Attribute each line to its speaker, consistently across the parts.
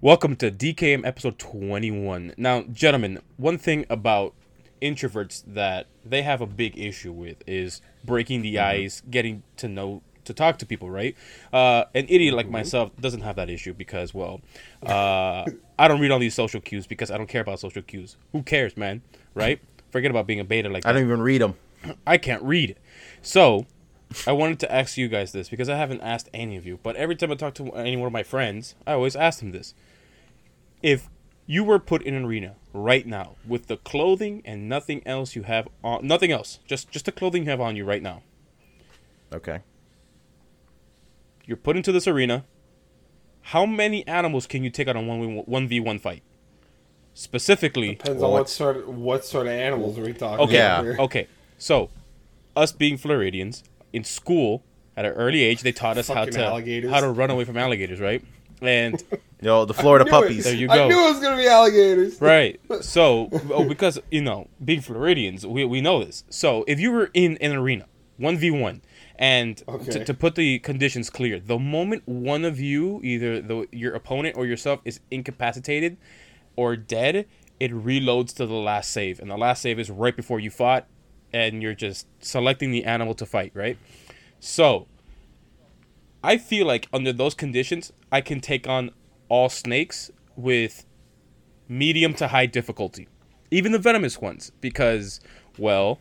Speaker 1: Welcome to DKM episode 21. Now, gentlemen, one thing about introverts that they have a big issue with is breaking the ice, getting to know to talk to people, right? Uh, an idiot like myself doesn't have that issue because, well, uh, I don't read all these social cues because I don't care about social cues. Who cares, man? Right? Forget about being a beta like
Speaker 2: I
Speaker 1: that.
Speaker 2: don't even read them.
Speaker 1: I can't read. So, I wanted to ask you guys this because I haven't asked any of you. But every time I talk to any one of my friends, I always ask them this: If you were put in an arena right now with the clothing and nothing else you have on, nothing else, just just the clothing you have on you right now,
Speaker 2: Okay.
Speaker 1: you're put into this arena. How many animals can you take out on one one v one fight? Specifically,
Speaker 3: Depends on what
Speaker 2: what's-
Speaker 3: sort of what sort of animals are we talking
Speaker 1: Okay.
Speaker 2: Yeah.
Speaker 3: about here.
Speaker 1: Okay, so us being Floridians in school at an early age, they taught us how to
Speaker 3: alligators.
Speaker 1: how to run away from alligators, right? And
Speaker 2: Yo, the Florida
Speaker 3: Knew it.
Speaker 2: puppies.
Speaker 1: There you go.
Speaker 3: I knew it was gonna be alligators.
Speaker 1: right, so oh, because you know being Floridians, we, we know this. So if you were in an arena, one v one, and to, to put the conditions clear, the moment one of you, either the your opponent or yourself, is incapacitated or dead, it reloads to the last save, and the last save is right before you fought, and you're just selecting the animal to fight, right? So, I feel like under those conditions, I can take on all snakes with medium to high difficulty, even the venomous ones, because, well,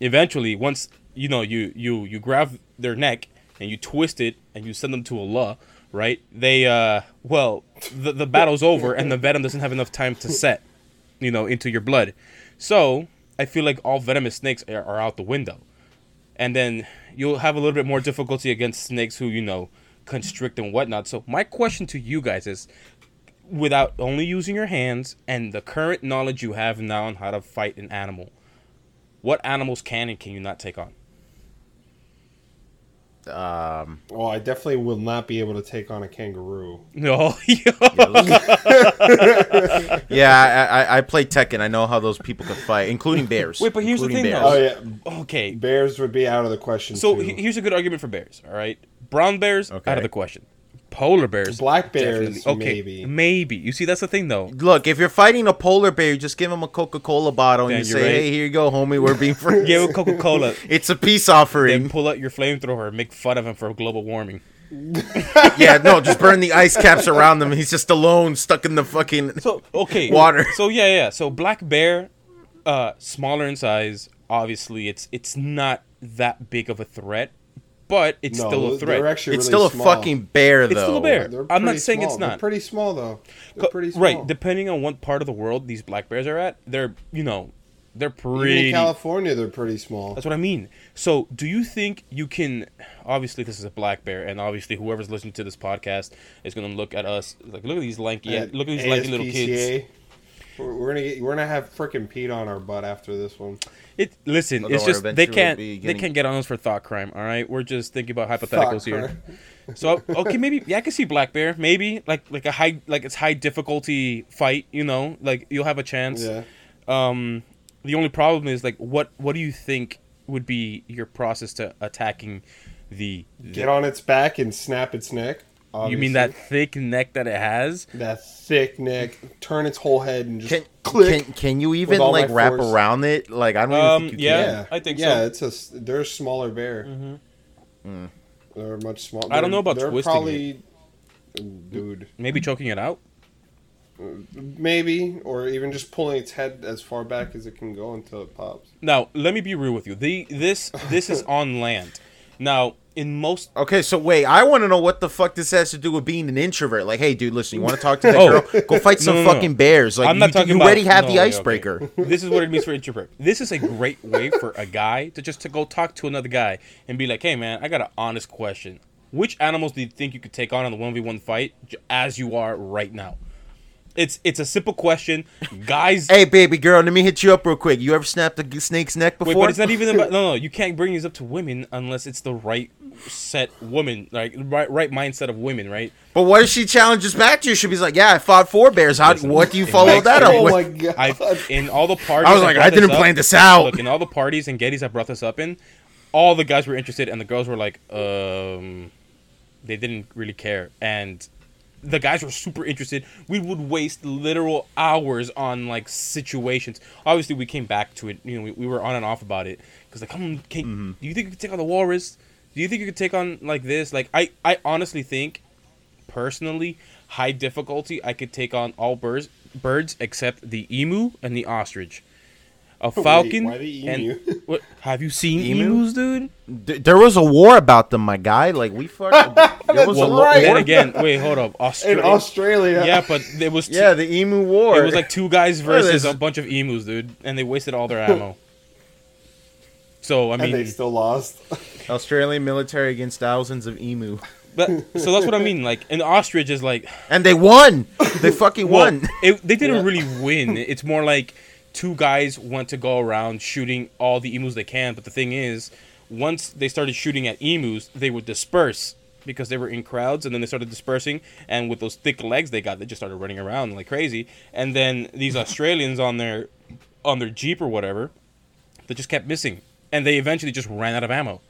Speaker 1: eventually, once you know you you you grab their neck and you twist it and you send them to Allah, right? They uh, well, the the battle's over and the venom doesn't have enough time to set, you know, into your blood. So I feel like all venomous snakes are, are out the window and then you'll have a little bit more difficulty against snakes who you know constrict and whatnot. So my question to you guys is, without only using your hands and the current knowledge you have now on how to fight an animal, what animals can and can you not take on?
Speaker 2: Um,
Speaker 3: Well, I definitely will not be able to take on a kangaroo.
Speaker 1: No,
Speaker 2: yeah, I, I, I play Tekken. I know how those people can fight, including bears.
Speaker 1: Wait, but here's the
Speaker 2: Including
Speaker 1: thing,
Speaker 2: bears.
Speaker 1: though.
Speaker 3: Oh yeah,
Speaker 1: okay.
Speaker 3: bears would be out of the question.
Speaker 1: So
Speaker 3: too.
Speaker 1: here's a good argument for bears. All right, brown bears out of the question. Polar bears,
Speaker 3: Black bears,
Speaker 1: definitely. Okay,
Speaker 3: maybe.
Speaker 1: maybe. You see, that's the thing, though.
Speaker 2: Look, if you're fighting a polar bear, you just give him a Coca Cola bottle and you
Speaker 1: you're
Speaker 2: say,
Speaker 1: right.
Speaker 2: "Hey, here you go, homie. We're being friends."
Speaker 1: Give a Coca Cola.
Speaker 2: It's a peace
Speaker 1: then
Speaker 2: offering.
Speaker 1: pull out your flamethrower and make fun of him for global warming.
Speaker 2: yeah, no, just burn the ice caps around him. He's just alone, stuck in the fucking.
Speaker 1: So okay,
Speaker 2: Water.
Speaker 1: So yeah, yeah. So black bear, uh, smaller in size. Obviously, it's it's not that big of a threat, but it's
Speaker 3: no,
Speaker 1: still a
Speaker 3: they're
Speaker 1: threat.
Speaker 3: actually
Speaker 2: It's
Speaker 3: really
Speaker 2: still a fucking bear, though.
Speaker 1: It's still a bear.
Speaker 3: They're
Speaker 1: I'm not
Speaker 3: pretty
Speaker 1: saying it's
Speaker 3: small. They're
Speaker 1: not.
Speaker 3: pretty small though. They're pretty small.
Speaker 1: Right, depending on what part of the world these black bears are at, they're you know, they're pretty.
Speaker 3: Even
Speaker 1: pretty.
Speaker 3: in California, they're pretty small.
Speaker 1: That's what I mean. So, do you think you can? Obviously, this is a black bear, and obviously, whoever's listening to this podcast is going to look at us like, look at these lanky, yeah,
Speaker 3: And
Speaker 1: look at these lanky little kids.
Speaker 3: ASPCA, We're, we're gonna get, we're gonna have freaking PETA on our butt after this one.
Speaker 1: It listen,
Speaker 2: Oh,
Speaker 1: it's just they can't
Speaker 2: we'll
Speaker 1: they can't get on us for thought crime. All right, we're just thinking about hypotheticals
Speaker 3: Fuck,
Speaker 1: here. So okay, maybe yeah, I can see black bear. Maybe like like a high like it's high difficulty fight. You know, like you'll have a chance.
Speaker 3: Yeah.
Speaker 1: Um, the only problem is like what what do you think would be your process to attacking the?
Speaker 3: Get on its back and snap its neck.
Speaker 1: You mean that thick neck that it has?
Speaker 3: that thick neck? Turn its whole head and just
Speaker 2: Can,
Speaker 3: click.
Speaker 2: can can you even like wrap
Speaker 3: force.
Speaker 2: around it? Like I don't even
Speaker 1: Um,
Speaker 2: think you
Speaker 1: yeah.
Speaker 2: can.
Speaker 3: yeah,
Speaker 1: I think
Speaker 3: yeah,
Speaker 1: so.
Speaker 3: it's a they're a smaller bear.
Speaker 1: Mhm.
Speaker 3: They're much smaller.
Speaker 1: I don't know about
Speaker 3: they're
Speaker 1: twisting
Speaker 3: probably, dude.
Speaker 1: Maybe choking it out.
Speaker 3: Maybe, or even just pulling its head as far back as it can go until it pops.
Speaker 1: Now, let me be real with you. The this this is on land. Now, in most
Speaker 2: Okay, so wait, I want to know what the fuck this has to do with being an introvert. Like, hey, dude, listen, you want to talk to that
Speaker 1: Oh.
Speaker 2: girl? Go fight some
Speaker 1: No, no, no.
Speaker 2: fucking bears. Like,
Speaker 1: I'm
Speaker 2: you,
Speaker 1: talking
Speaker 2: you
Speaker 1: about.
Speaker 2: already have
Speaker 1: no,
Speaker 2: the
Speaker 1: okay,
Speaker 2: icebreaker.
Speaker 1: okay. This is what it means for introvert. This is a great way for a guy to just to go talk to another guy and be like, "Hey, man, I got an honest question. Which animals do you think you could take on in the one v one fight as you are right now?" It's it's a simple question, guys.
Speaker 2: Hey, baby girl, let me hit you up real quick. You ever snapped a snake's neck
Speaker 1: Wait,
Speaker 2: before?
Speaker 1: but it's not even about no, no. You can't bring these up to women unless it's the right set woman, like right right mindset of women, right?
Speaker 2: But what if she challenges back to you? She'll be like, "Yeah, I fought four bears. How?
Speaker 1: Listen,
Speaker 2: what do you follow that
Speaker 1: sense.
Speaker 2: up
Speaker 3: Oh
Speaker 2: with?"
Speaker 3: my god!
Speaker 1: I in all the parties.
Speaker 2: I was like,
Speaker 1: brought
Speaker 2: I didn't
Speaker 1: this
Speaker 2: plan
Speaker 1: up-
Speaker 2: this out.
Speaker 1: Look, in all the parties and Gettys I brought this up in, all the guys were interested, and the girls were like, um, they didn't really care. And the guys were super interested. We would waste literal hours on like situations. Obviously, we came back to it. You know, we, we were on and off about it because like, come, can,
Speaker 2: Mm-hmm.
Speaker 1: do you think you could take on the walrus? Do you think you could take on like this? Like, I, I honestly think, personally, high difficulty, I could take on all birds, birds except the emu and the ostrich. A falcon.
Speaker 3: why the
Speaker 1: and- what have you seen
Speaker 2: Emu?
Speaker 1: emus, dude?
Speaker 2: Th- there was a war about them, my guy. Like we fucking. there was a
Speaker 3: Well,
Speaker 2: war.
Speaker 3: right.
Speaker 1: Then again, wait, hold up.
Speaker 3: In
Speaker 1: Australia.
Speaker 3: Australia.
Speaker 1: Yeah, but it was two,
Speaker 2: Yeah, the emu war.
Speaker 1: it was like two guys versus a bunch of emus, dude, and they wasted all their ammo. So I mean,
Speaker 3: and they still lost.
Speaker 2: Australian military against thousands of emu,
Speaker 1: but so that's what I mean. Like an ostrich is like,
Speaker 2: and they won. They fucking
Speaker 1: well,
Speaker 2: won.
Speaker 1: it, they didn't
Speaker 3: Yeah.
Speaker 1: really win. It's more like two guys went to go around shooting all the emus they can. But the thing is, once they started shooting at emus, they would disperse because they were in crowds, and then they started dispersing. And with those thick legs they got, they just started running around like crazy. And then these Australians on their on their jeep or whatever, they just kept missing, and they eventually just ran out of ammo.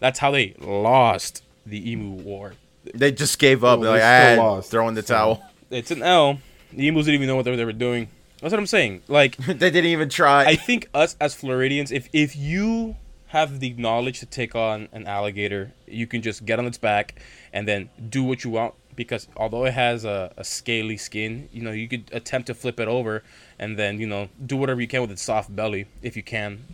Speaker 1: That's how they lost the emu war.
Speaker 2: They just gave up.
Speaker 3: Well,
Speaker 2: They're like,
Speaker 3: they still
Speaker 2: ah,
Speaker 3: lost,
Speaker 2: throwing the
Speaker 3: so-
Speaker 2: towel.
Speaker 1: It's an L. The emus didn't even know what they were doing. That's what I'm saying. Like.
Speaker 2: they didn't even try.
Speaker 1: I think us as Floridians, if if you have the knowledge to take on an alligator, you can just get on its back and then do what you want. Because although it has a, a scaly skin, you know you could attempt to flip it over and then you know do whatever you can with its soft belly if you can.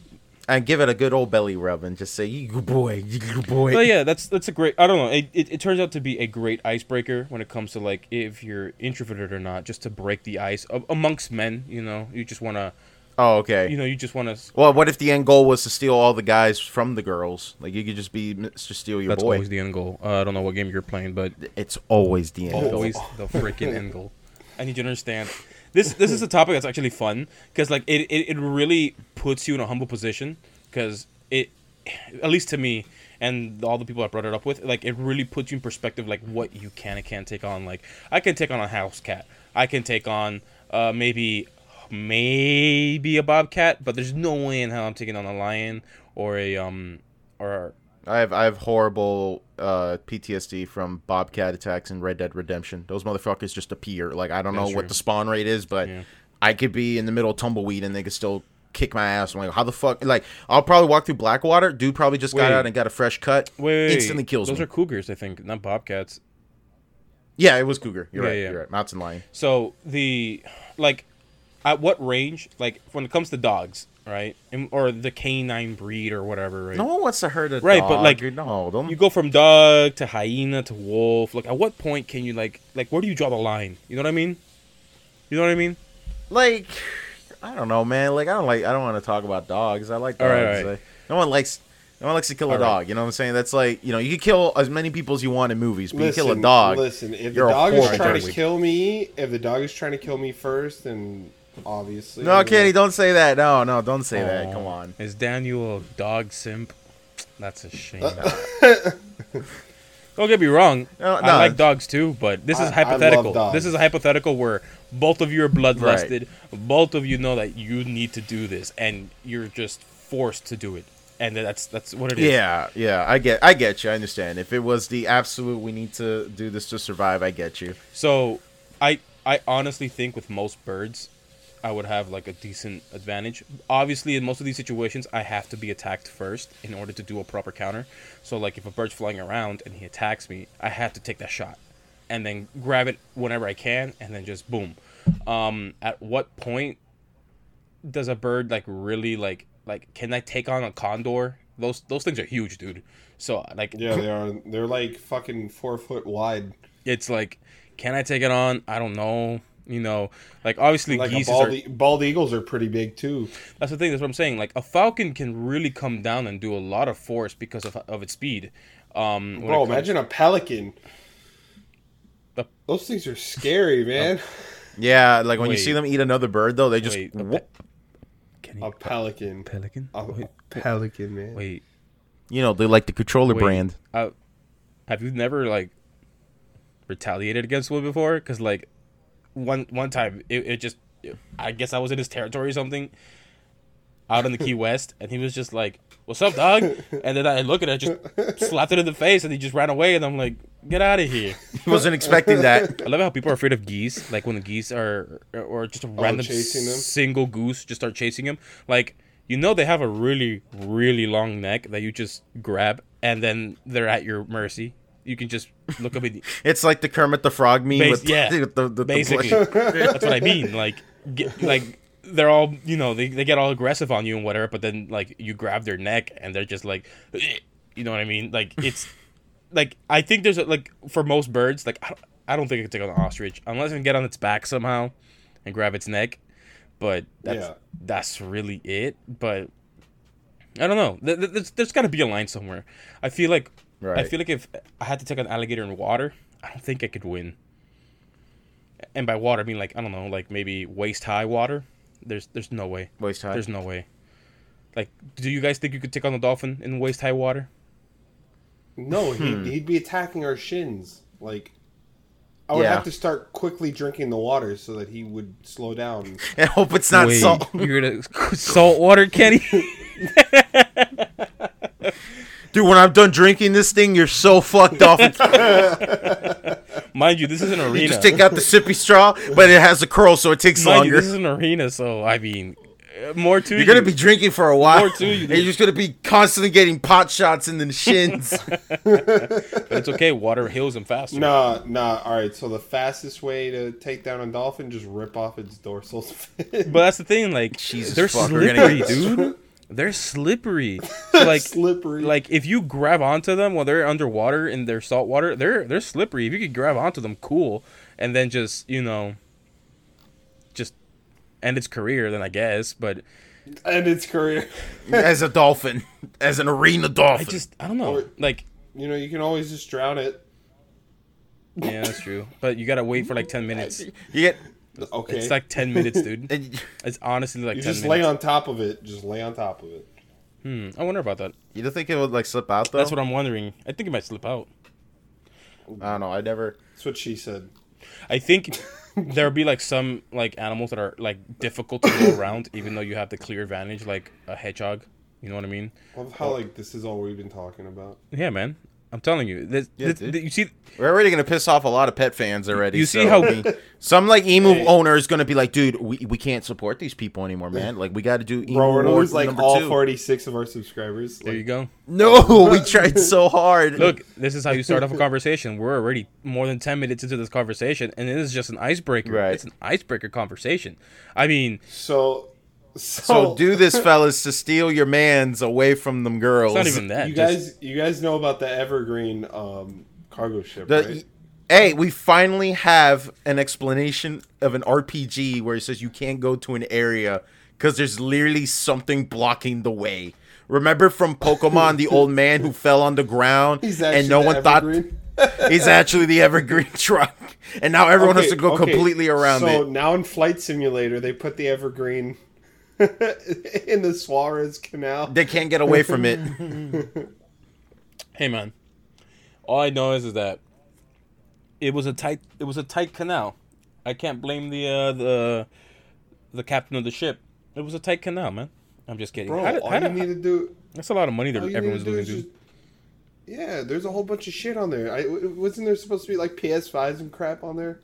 Speaker 2: And give it a good old belly rub and just say, "You boy, you boy."
Speaker 1: But yeah, that's that's a great. I don't know. It, it, it turns out to be a great icebreaker when it comes to like if you're introverted or not, just to break the ice a- amongst men. You know, you just want to.
Speaker 2: Oh, okay.
Speaker 1: You know, you just want to.
Speaker 2: well, what if the end goal was to steal all the guys from the girls? Like you could just be Mr. Steal Your
Speaker 1: That's
Speaker 2: Boy.
Speaker 1: always the end goal. Uh, I don't know what game you're playing, but
Speaker 2: it's always the end
Speaker 1: It's
Speaker 2: goal.
Speaker 1: always the freaking end goal. I need you to understand. This this is a topic that's actually fun because like it, it, it really puts you in a humble position because it at least to me and all the people I brought it up with like it really puts you in perspective like what you can and can't take on. Like I can take on a house cat. I can take on uh, maybe maybe a bobcat but there's no way in hell I'm taking on a lion or a um or
Speaker 2: I have I have horrible uh, PTSD from Bobcat attacks in Red Dead Redemption. Those motherfuckers just appear. Like I don't know
Speaker 1: That's
Speaker 2: what the spawn rate is, but
Speaker 1: Yeah.
Speaker 2: I could be in the middle of tumbleweed and they could still kick my ass. I'm like, how the fuck? Like I'll probably walk through Blackwater. Dude probably just got out and got a fresh cut.
Speaker 1: wait
Speaker 2: Instantly kills
Speaker 1: those
Speaker 2: me.
Speaker 1: are cougars I think not bobcats
Speaker 2: Yeah, it was cougar. You're
Speaker 1: Yeah,
Speaker 2: right.
Speaker 1: yeah.
Speaker 2: You're right. Mountain lion.
Speaker 1: So the like at what range like when it comes to dogs, right? And, or the canine breed or whatever, right?
Speaker 2: No one wants to hurt a
Speaker 1: Right,
Speaker 2: dog.
Speaker 1: but, like,
Speaker 2: no, don't.
Speaker 1: You go from dog to hyena to wolf. Like at what point can you like like where do you draw the line? You know what I mean? You know what I mean?
Speaker 2: like I don't know, man. Like I don't like I don't want to talk about dogs. I like dogs.
Speaker 1: All right, all right.
Speaker 2: Like, no one likes no one likes to kill a
Speaker 1: All right.
Speaker 2: dog. You know what I'm saying? That's like you know you can kill as many people as you want in movies, but
Speaker 3: Listen,
Speaker 2: you kill a dog.
Speaker 3: Listen, if
Speaker 2: you're
Speaker 3: the dog is trying to kill me, if the dog is trying to kill me first, then obviously.
Speaker 2: No,
Speaker 3: I'm
Speaker 2: Kenny, don't say that. No, no, don't say that. Come on.
Speaker 1: Is Daniel a dog simp? That's a shame. Uh, don't get me wrong.
Speaker 2: No,
Speaker 1: I like dogs too, but this is
Speaker 3: I- I love
Speaker 1: hypothetical.
Speaker 3: dogs.
Speaker 1: This is a hypothetical where both of you are bloodlusted. Both of you know that you need to do this, and you're just forced to do it. And that's that's what it is.
Speaker 2: Yeah, yeah, I get, I get you. I understand. If it was the absolute, we need to do this to survive. I get you.
Speaker 1: So, I I honestly think with most birds, I would have like a decent advantage. Obviously, in most of these situations, I have to be attacked first in order to do a proper counter. So, like if a bird's flying around and he attacks me, I have to take that shot, and then grab it whenever I can, and then just boom. Um, at what point does a bird like really like like can I take on a condor? Those those things are huge, dude. So like
Speaker 3: Yeah, they are. They're like fucking four foot wide.
Speaker 1: it's like can I take it on? I don't know. You know, like obviously
Speaker 3: Like
Speaker 1: geese
Speaker 3: bald,
Speaker 1: are.
Speaker 3: e- bald eagles are pretty big too.
Speaker 1: That's the thing. That's what I'm saying. Like a falcon can really come down and do a lot of force because of of its speed. Um,
Speaker 3: Bro,
Speaker 1: it comes-
Speaker 3: imagine a pelican.
Speaker 1: The-
Speaker 3: Those things are scary, man.
Speaker 2: Yeah, like when you see them eat another bird, though, they just
Speaker 1: Wait, a
Speaker 2: whoop.
Speaker 1: Can
Speaker 3: A
Speaker 1: you,
Speaker 3: pelican.
Speaker 1: pelican?
Speaker 3: A
Speaker 1: Wait,
Speaker 3: pelican, man.
Speaker 1: wait,
Speaker 2: you know, they like the controller
Speaker 1: wait.
Speaker 2: brand.
Speaker 1: Uh, have you never like retaliated against one before? Because like one one time it, it just I guess I was in his territory or something out in the Key West, and he was just like "What's up, dog?" And then I look at it, just slapped it in the face, and he just ran away. And I'm like, "Get out of here!"
Speaker 2: He wasn't expecting that.
Speaker 1: I love how people are afraid of geese, like when the geese are, or just a random
Speaker 3: chasing them?
Speaker 1: single goose just start chasing him. Like you know, they have a really, really long neck that you just grab, and then they're at your mercy. You can just look up at
Speaker 2: It's like the Kermit the Frog meme
Speaker 1: Bas-
Speaker 2: with the,
Speaker 1: yeah,
Speaker 2: with the, the, the
Speaker 1: basically.
Speaker 2: blush.
Speaker 1: That's what I mean. Like, get, like they're all you know they, they get all aggressive on you and whatever, but then like you grab their neck and they're just like, you know what I mean? Like it's like I think there's a, like for most birds like I don't, I don't think I could take on an ostrich unless I can get on its back somehow and grab its neck, but that's
Speaker 3: Yeah.
Speaker 1: that's really it. But I don't know. There- there- There's, there's got to be a line somewhere. I feel like I feel like if I had to take an alligator in water, I don't think I could win. And by water, I mean like I don't know, like maybe waist high water. There's there's no way.
Speaker 2: Waist high.
Speaker 1: There's no way. Like, do you guys think you could take on a dolphin in waist high water?
Speaker 3: No, he'd,
Speaker 2: Hmm.
Speaker 3: he'd be attacking our shins. Like, I would
Speaker 2: Yeah.
Speaker 3: have to start quickly drinking the water so that he would slow down.
Speaker 2: I hope it's not
Speaker 1: Wait,
Speaker 2: salt.
Speaker 1: You're gonna salt water, Kenny?
Speaker 2: Dude, when I'm done drinking this thing, you're so fucked off.
Speaker 1: Mind you, this is an arena.
Speaker 2: you just take out the sippy straw, but it has a curl, so it takes
Speaker 1: Mind you,
Speaker 2: longer.
Speaker 1: this is an arena, so I mean, uh, more to
Speaker 2: You're gonna be drinking for a while.
Speaker 1: More to you,
Speaker 2: and you're just gonna be constantly getting pot shots in the shins.
Speaker 1: but it's okay. Water heals them faster.
Speaker 3: Nah, nah. All right. So the fastest way to take down a dolphin, just rip off its dorsal fin.
Speaker 1: But that's the thing, like
Speaker 2: Jesus
Speaker 1: they're
Speaker 2: fuck, we're gonna
Speaker 1: slippery, dude. They're slippery. So, like
Speaker 3: slippery.
Speaker 1: like if you grab onto them while they're underwater in their salt water, they're they're slippery. If you could grab onto them, cool, and then just you know, just end its career, then I guess. But
Speaker 3: and its career.
Speaker 2: as a dolphin, as an arena dolphin.
Speaker 1: I just I don't know.
Speaker 3: Or-
Speaker 1: Like
Speaker 3: You know, you can always just drown it.
Speaker 1: yeah, that's true. But you gotta wait for like ten minutes.
Speaker 2: you get.
Speaker 3: Okay.
Speaker 1: It's like ten minutes, dude.
Speaker 2: and
Speaker 1: It's honestly like
Speaker 3: you
Speaker 1: ten
Speaker 3: just
Speaker 1: minutes.
Speaker 3: lay on top of it. Just lay on top of it.
Speaker 1: Hmm, I wonder about that.
Speaker 2: You don't think it would like slip out though?
Speaker 1: That's what I'm wondering. I think it might slip out.
Speaker 2: I don't know. I never.
Speaker 3: That's what she said.
Speaker 1: I think there'll be like some like animals that are like difficult to go around, even though you have the clear advantage, like a hedgehog. You know what I mean?
Speaker 3: I love how like this is all we've been talking about.
Speaker 1: Yeah, man. I'm telling you. This,
Speaker 2: Yeah,
Speaker 1: this-
Speaker 2: dude.
Speaker 1: you see,
Speaker 2: We're already gonna piss off a lot of pet fans already.
Speaker 1: You see
Speaker 2: so,
Speaker 1: how-
Speaker 2: I mean, some like emu owner is gonna be like, dude, we, we can't support these people anymore, man. Like we got to do emu
Speaker 3: Bro, we're
Speaker 2: wars
Speaker 3: like
Speaker 2: number
Speaker 3: all
Speaker 2: two.
Speaker 3: 46 of our subscribers.
Speaker 1: there
Speaker 3: Like,
Speaker 1: you go.
Speaker 2: No, we tried so hard.
Speaker 1: Look, this is how you start off a conversation. We're already more than 10 minutes into this conversation, and it is just an icebreaker.
Speaker 2: Right.
Speaker 1: It's an icebreaker conversation. I mean,
Speaker 3: So, so,
Speaker 2: so do this, fellas, to steal your man's away from them girls.
Speaker 1: it's not even that.
Speaker 3: you
Speaker 1: just-
Speaker 3: guys, you guys know about the Evergreen um, cargo ship,
Speaker 2: The-
Speaker 3: right?
Speaker 2: Hey, we finally have an explanation of an RPG where it says you can't go to an area because there's literally something blocking the way. Remember from Pokemon, the old man who fell on the ground
Speaker 3: He's actually
Speaker 2: and no
Speaker 3: the
Speaker 2: one
Speaker 3: Evergreen.
Speaker 2: thought he's actually the Evergreen truck, and now everyone has to go
Speaker 3: okay,
Speaker 2: completely around
Speaker 3: so
Speaker 2: it.
Speaker 3: now in Flight Simulator, they put the Evergreen in the Suez Canal.
Speaker 2: They can't get away from it.
Speaker 1: hey, man. All I know is, is that it was a tight it was a tight canal. I can't blame the uh, the the captain of the ship. It was a tight canal, man. I'm just kidding.
Speaker 3: Bro,
Speaker 1: How did-
Speaker 3: all
Speaker 1: how
Speaker 3: you
Speaker 1: did-
Speaker 3: need to do,
Speaker 1: that's a lot of money that everyone's
Speaker 3: need to do is
Speaker 1: losing, dude.
Speaker 3: just- yeah, there's a whole bunch of shit on there. I wasn't there supposed to be like PS5s and crap on there?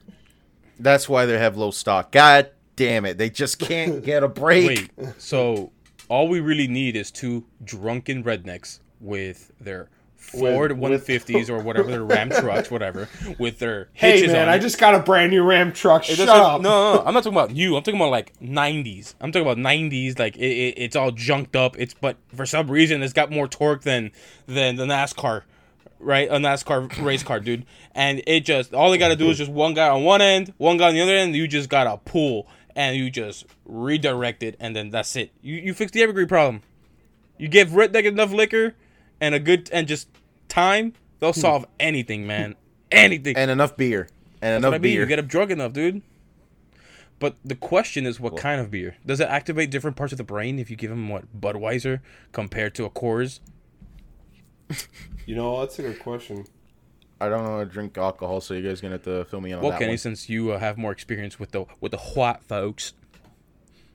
Speaker 2: That's why they have low stock. God damn it, they just can't get a break.
Speaker 1: Wait, so all we really need is two drunken rednecks with their Ford
Speaker 3: with-
Speaker 1: 150s or whatever their Ram trucks, whatever, with their
Speaker 3: Hey
Speaker 1: hitches
Speaker 3: man,
Speaker 1: on
Speaker 3: I just got a brand new Ram truck.
Speaker 1: It
Speaker 3: Shut up.
Speaker 1: No, no, no, I'm not talking about you. I'm talking about like 90s. I'm talking about 90s. Like it, it, it's all junked up. It's but for some reason it's got more torque than than the NASCAR, right? A NASCAR race car, dude. And it just all they gotta do is just one guy on one end, one guy on the other end. You just gotta pull and you just redirect it, and then that's it. You you fix the evergreen problem. You give redneck enough liquor and a good and just time, they'll hmm. solve anything, man. Anything.
Speaker 2: And enough beer. And
Speaker 1: That's what
Speaker 2: enough
Speaker 1: I mean.
Speaker 2: beer.
Speaker 1: You get them drunk enough, dude. But the question is, what kind of beer? Does it activate different parts of the brain if you give them what Budweiser compared to a Coors?
Speaker 3: You know, that's a good question.
Speaker 2: I don't know how to drink alcohol, so you guys gonna have to fill me in on
Speaker 1: Well,
Speaker 2: that
Speaker 1: Kenny,
Speaker 2: one.
Speaker 1: since you uh, have more experience with the with the white folks,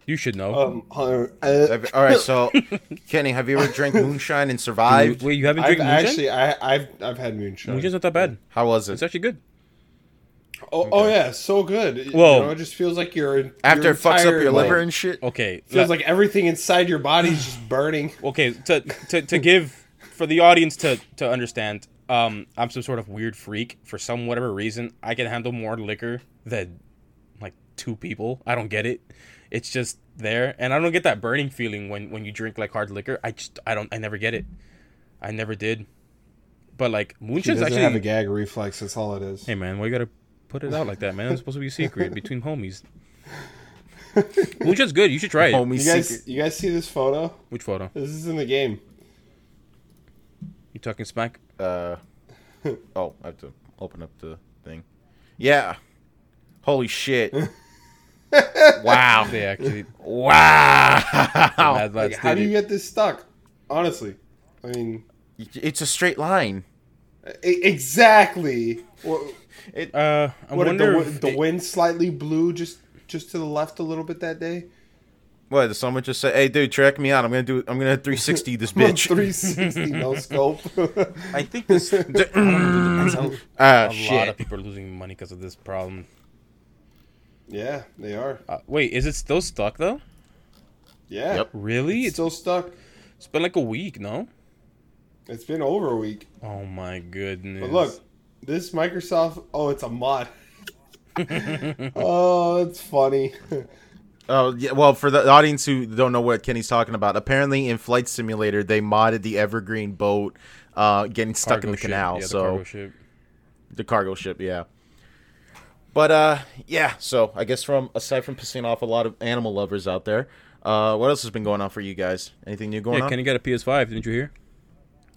Speaker 1: You should know.
Speaker 3: Um, Hunter, uh,
Speaker 2: All right, so Kenny, have you ever drank moonshine and survived?
Speaker 1: Wait, you haven't
Speaker 3: I've
Speaker 1: drank moonshine?
Speaker 3: actually, I, I've, I've had moonshine.
Speaker 1: Moonshine's not that bad.
Speaker 2: How was it?
Speaker 1: It's actually good.
Speaker 3: Oh, oh yeah, so good. You know, it just feels like you're
Speaker 2: After
Speaker 3: your
Speaker 2: it fucks up
Speaker 3: entire,
Speaker 2: your
Speaker 3: like,
Speaker 2: liver and shit.
Speaker 1: Okay.
Speaker 3: Feels
Speaker 1: la-
Speaker 3: like everything inside your body is just burning.
Speaker 1: okay to, to, to give for the audience to, to understand um i'm some sort of weird freak. For some whatever reason i can handle more liquor than like two people. I don't get it. It's just there. And i don't get that burning feeling when when you drink like hard liquor. I just i don't i never get it. I never did. But like
Speaker 3: He
Speaker 1: moonshine's
Speaker 3: doesn't
Speaker 1: actually
Speaker 3: have a gag reflex. That's all it is.
Speaker 1: hey man why you gotta put it out like that man? It's supposed to be a secret between homies. Moonshine's good. You should try it.
Speaker 2: Homie
Speaker 3: You guys,
Speaker 2: secret.
Speaker 3: you guys see this photo?
Speaker 1: which photo?
Speaker 3: This is in the game.
Speaker 1: you talking smack
Speaker 2: Uh, oh, I have to open up the thing. Yeah. Holy shit. wow.
Speaker 1: they actually
Speaker 2: Wow.
Speaker 1: Mad
Speaker 3: Like, how do you get this stuck? Honestly, I mean,
Speaker 2: It's a straight line.
Speaker 3: exactly.
Speaker 2: It,
Speaker 1: Uh, I
Speaker 3: what
Speaker 1: wonder
Speaker 3: the,
Speaker 1: if
Speaker 3: the
Speaker 1: it-
Speaker 3: wind slightly blew just just to the left a little bit that day.
Speaker 2: What? Did someone just say, "Hey, dude, check me out. I'm gonna do. I'm gonna 360 this bitch."
Speaker 3: 360 no scope.
Speaker 1: I think this. Ah, uh, a
Speaker 2: Ah,
Speaker 1: lot of people are losing money because of this problem.
Speaker 3: yeah, they are.
Speaker 1: Uh, wait, is it still stuck though?
Speaker 3: Yeah.
Speaker 2: Yep.
Speaker 1: Really?
Speaker 3: It's
Speaker 1: It's,
Speaker 3: still stuck.
Speaker 1: it's been like a week, no?
Speaker 3: It's been over a week.
Speaker 1: Oh my goodness.
Speaker 3: But look, this Microsoft. Oh, it's a mod. oh, it's funny.
Speaker 2: Oh, yeah. Well, for the audience who don't know what Kenny's talking about, apparently in Flight Simulator they modded the Evergreen boat, uh, getting stuck in the
Speaker 1: ship.
Speaker 2: canal.
Speaker 1: Yeah, the
Speaker 2: so
Speaker 1: cargo ship.
Speaker 2: the cargo ship, yeah. But uh, yeah. So I guess from aside from pissing off a lot of animal lovers out there, uh, what else has been going on for you guys? Anything new going
Speaker 1: Yeah,
Speaker 2: on?
Speaker 1: Kenny got a PS5. Didn't you hear?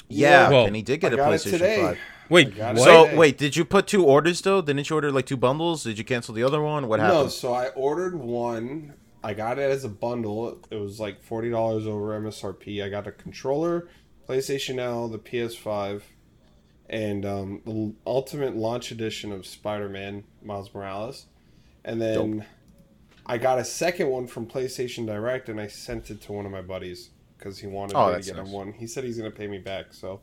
Speaker 2: yeah,
Speaker 1: Well,
Speaker 2: Kenny did get
Speaker 3: I
Speaker 2: a
Speaker 3: got it
Speaker 2: PlayStation
Speaker 3: today.
Speaker 2: Five.
Speaker 1: Wait, what?
Speaker 2: So
Speaker 3: Hey.
Speaker 2: wait, did you put two orders though? Didn't you order like two bundles? Did you cancel the other one? What happened?
Speaker 3: No,
Speaker 2: happened?
Speaker 3: so I ordered one. I got it as a bundle. It was like forty dollars over MSRP. I got a controller, PlayStation Now, the PS5, and um, the Ultimate Launch Edition of Spider-Man Miles Morales. And then I got a second one from PlayStation Direct, and I sent it to one of my buddies because he wanted
Speaker 2: Oh,
Speaker 3: me to
Speaker 2: that's
Speaker 3: get him
Speaker 2: nice.
Speaker 3: one. He said he's gonna pay me back. So,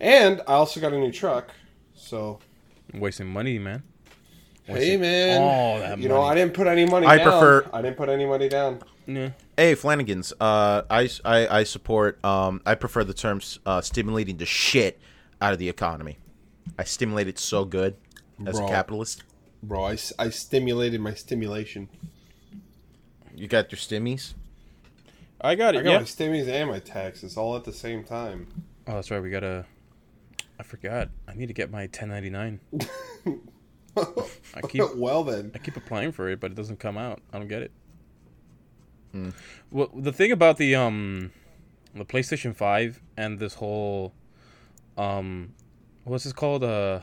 Speaker 3: and I also got a new truck. So
Speaker 1: I'm wasting money, man.
Speaker 3: Hey, man,
Speaker 1: all that
Speaker 3: you know. I didn't put any money.
Speaker 2: I
Speaker 3: down.
Speaker 2: prefer-
Speaker 3: I didn't put any money down.
Speaker 1: Yeah.
Speaker 2: Hey, Flanagan's. Uh, I, I, I support. Um, I prefer the terms uh, stimulating the shit out of the economy. I stimulate it so good as
Speaker 3: Bro.
Speaker 2: a capitalist.
Speaker 3: Bro, I, I stimulated my stimulation.
Speaker 2: You got your stimmies.
Speaker 1: I got it.
Speaker 3: I got
Speaker 1: yeah.
Speaker 3: my stimmies and my taxes all at the same time.
Speaker 1: Oh, that's right. We gotta. I forgot. I need to get my 1099. I keep
Speaker 3: well then,
Speaker 1: I keep applying for it, but it doesn't come out. I don't get it.
Speaker 2: Hmm.
Speaker 1: Well, the thing about the um, the PlayStation Five and this whole um, what's this called? Uh,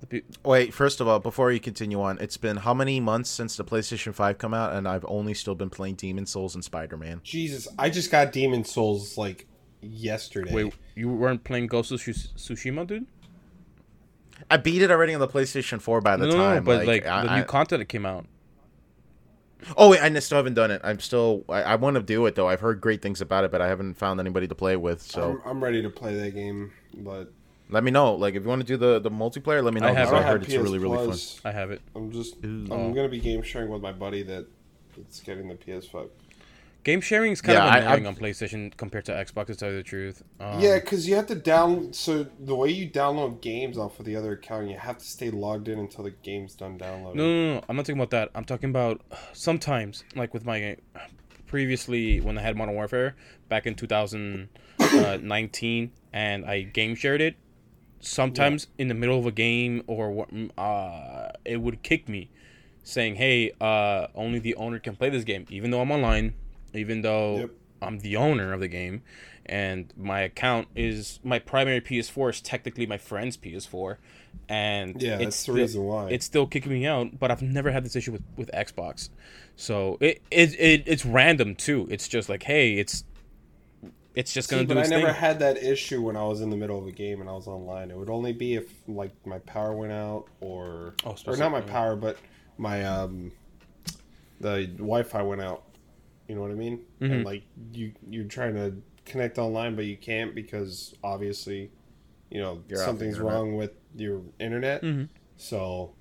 Speaker 1: the pe-
Speaker 2: Wait, first of all, before you continue on, it's been how many months since the PlayStation 5 come out, and I've only still been playing Demon Souls and Spider Man.
Speaker 3: Jesus, I just got Demon Souls like yesterday.
Speaker 1: wait, you weren't playing Ghost of Tsush- Tsushima, dude?
Speaker 2: I beat it already on the PlayStation 4 by the
Speaker 1: no, no,
Speaker 2: time.
Speaker 1: no, but like,
Speaker 2: I-
Speaker 1: the
Speaker 2: I-
Speaker 1: new content that came out.
Speaker 2: Oh wait, I still haven't done it. I'm still. I, I want to do it though. I've heard great things about it, but I haven't found anybody to play it with. So
Speaker 3: I'm, I'm ready to play that game, but
Speaker 2: let me know. Like if you want to do the the multiplayer, let me know.
Speaker 1: I have it.
Speaker 2: I
Speaker 3: I
Speaker 2: heard
Speaker 3: have
Speaker 2: it's really
Speaker 3: PS
Speaker 2: really fun.
Speaker 3: Plus.
Speaker 1: I have it.
Speaker 3: I'm just
Speaker 2: Ooh.
Speaker 3: I'm gonna oh. be game sharing with my buddy that it's getting the PS5.
Speaker 1: Game sharing is kind
Speaker 2: Yeah,
Speaker 1: of annoying
Speaker 2: I-
Speaker 1: on PlayStation compared to Xbox. To tell you the truth. Um,
Speaker 3: yeah, because you have to down. So the way you download games off of the other account, you have to stay logged in until the game's done downloading.
Speaker 1: No, no, no. I'm not talking about that. I'm talking about sometimes, like with my previously when I had Modern Warfare back in 2019, and I game shared it. Sometimes in the middle of a game, or mm, uh, it would kick me, saying, "Hey, uh, only the owner can play this game," even though I'm online, even though
Speaker 3: Yep.
Speaker 1: I'm the owner of the game, and my account is my primary PS4 is technically my friend's PS4, and
Speaker 3: Yeah,
Speaker 1: it's
Speaker 3: that's the
Speaker 1: still-
Speaker 3: reason why.
Speaker 1: it's still kicking me out. But I've never had this issue with, with Xbox, so it, it it it's random too. It's just like, hey, it's it's just gonna
Speaker 3: See,
Speaker 1: do
Speaker 3: but I never
Speaker 1: thing.
Speaker 3: had that issue when I was in the middle of a game and I was online. It would only be if like my power went out or
Speaker 1: Oh,
Speaker 3: or not my power, but my um the Wi-Fi went out. You know what I mean?
Speaker 1: Mm-hmm.
Speaker 3: And like you you're trying to connect online, but you can't because obviously, you know,
Speaker 2: You're
Speaker 3: something's wrong with your internet.
Speaker 1: Mm-hmm.
Speaker 3: So,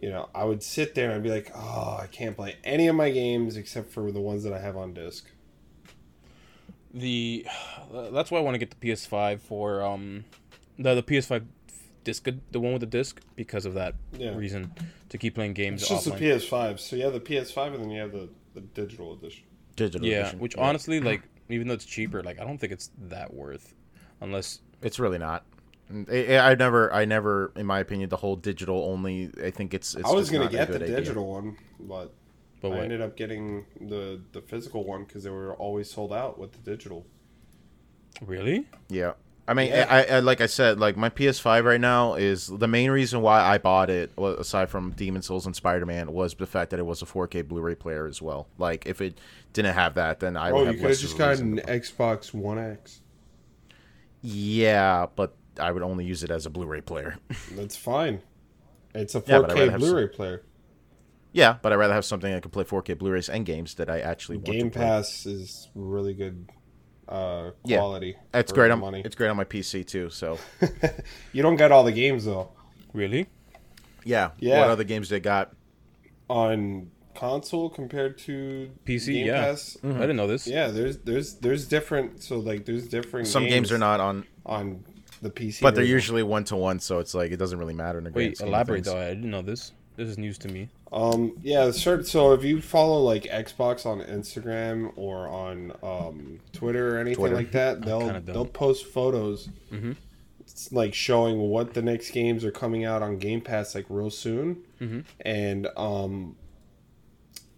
Speaker 3: you know, I would sit there and be like, oh, I can't play any of my games except for the ones that I have on disc.
Speaker 1: The that's why I want to get the PS5 for um the the PS5 disc the one with the disc because of that
Speaker 3: Yeah.
Speaker 1: reason to keep playing games
Speaker 3: It's just
Speaker 1: offline.
Speaker 3: the PS5. So you have the PS5 and then you have the, the digital edition.
Speaker 2: Digital
Speaker 1: yeah,
Speaker 2: edition.
Speaker 1: which honestly, like, even though it's cheaper, like, I don't think it's that worth, unless
Speaker 2: it's really not. I, I I never, I never, in my opinion, the whole digital only. I think it's. it's
Speaker 3: I was
Speaker 2: just
Speaker 3: gonna
Speaker 2: not
Speaker 3: get the
Speaker 2: good idea.
Speaker 3: digital one, but
Speaker 1: But
Speaker 3: I
Speaker 1: what?
Speaker 3: ended up getting the the physical one because they were always sold out with the digital.
Speaker 1: really,
Speaker 2: Yeah. I mean,
Speaker 3: Yeah.
Speaker 2: I, I like I said, like my PS5 right now is the main reason why I bought it, aside from Demon Souls and Spider Man, was the fact that it was a 4K Blu-ray player as well. Like, if it didn't have that, then I
Speaker 3: Oh,
Speaker 2: would
Speaker 3: you
Speaker 2: have
Speaker 3: could have just
Speaker 2: of a reason
Speaker 3: gotten an Xbox One X.
Speaker 2: Yeah, but I would only use it as a Blu-ray player.
Speaker 3: That's fine. It's a
Speaker 2: Yeah, but I'd
Speaker 3: 4K
Speaker 2: rather have
Speaker 3: Blu-ray player.
Speaker 2: yeah, but I'd rather have something that can play 4K Blu-rays and games that I actually want
Speaker 3: Game
Speaker 2: to play.
Speaker 3: Pass is really good uh,
Speaker 2: Yeah.
Speaker 3: quality.
Speaker 2: It's great on
Speaker 3: money.
Speaker 2: it's great on my PC too. So
Speaker 3: you don't get all the games though
Speaker 1: really,
Speaker 2: yeah,
Speaker 3: Yeah.
Speaker 2: What other games they got?
Speaker 3: on console compared to
Speaker 1: PC,
Speaker 3: Game
Speaker 1: yeah.
Speaker 3: Pass.
Speaker 1: I didn't know this.
Speaker 3: Yeah, there's there's there's different. So like there's different.
Speaker 2: Some games are not on,
Speaker 3: on the PC,
Speaker 2: but they're
Speaker 3: version.
Speaker 2: usually one to one, so it's like it doesn't really matter in the grand
Speaker 1: Wait,
Speaker 2: scheme
Speaker 1: elaborate though. I didn't know this. This is news to me.
Speaker 3: Um, yeah, sure. So if you follow like Xbox on Instagram or on um, Twitter or anything
Speaker 2: Twitter.
Speaker 3: like that, they'll they'll post photos,
Speaker 1: Mhm.
Speaker 3: like showing what the next games are coming out on Game Pass like real soon,
Speaker 1: Mhm.
Speaker 3: and um,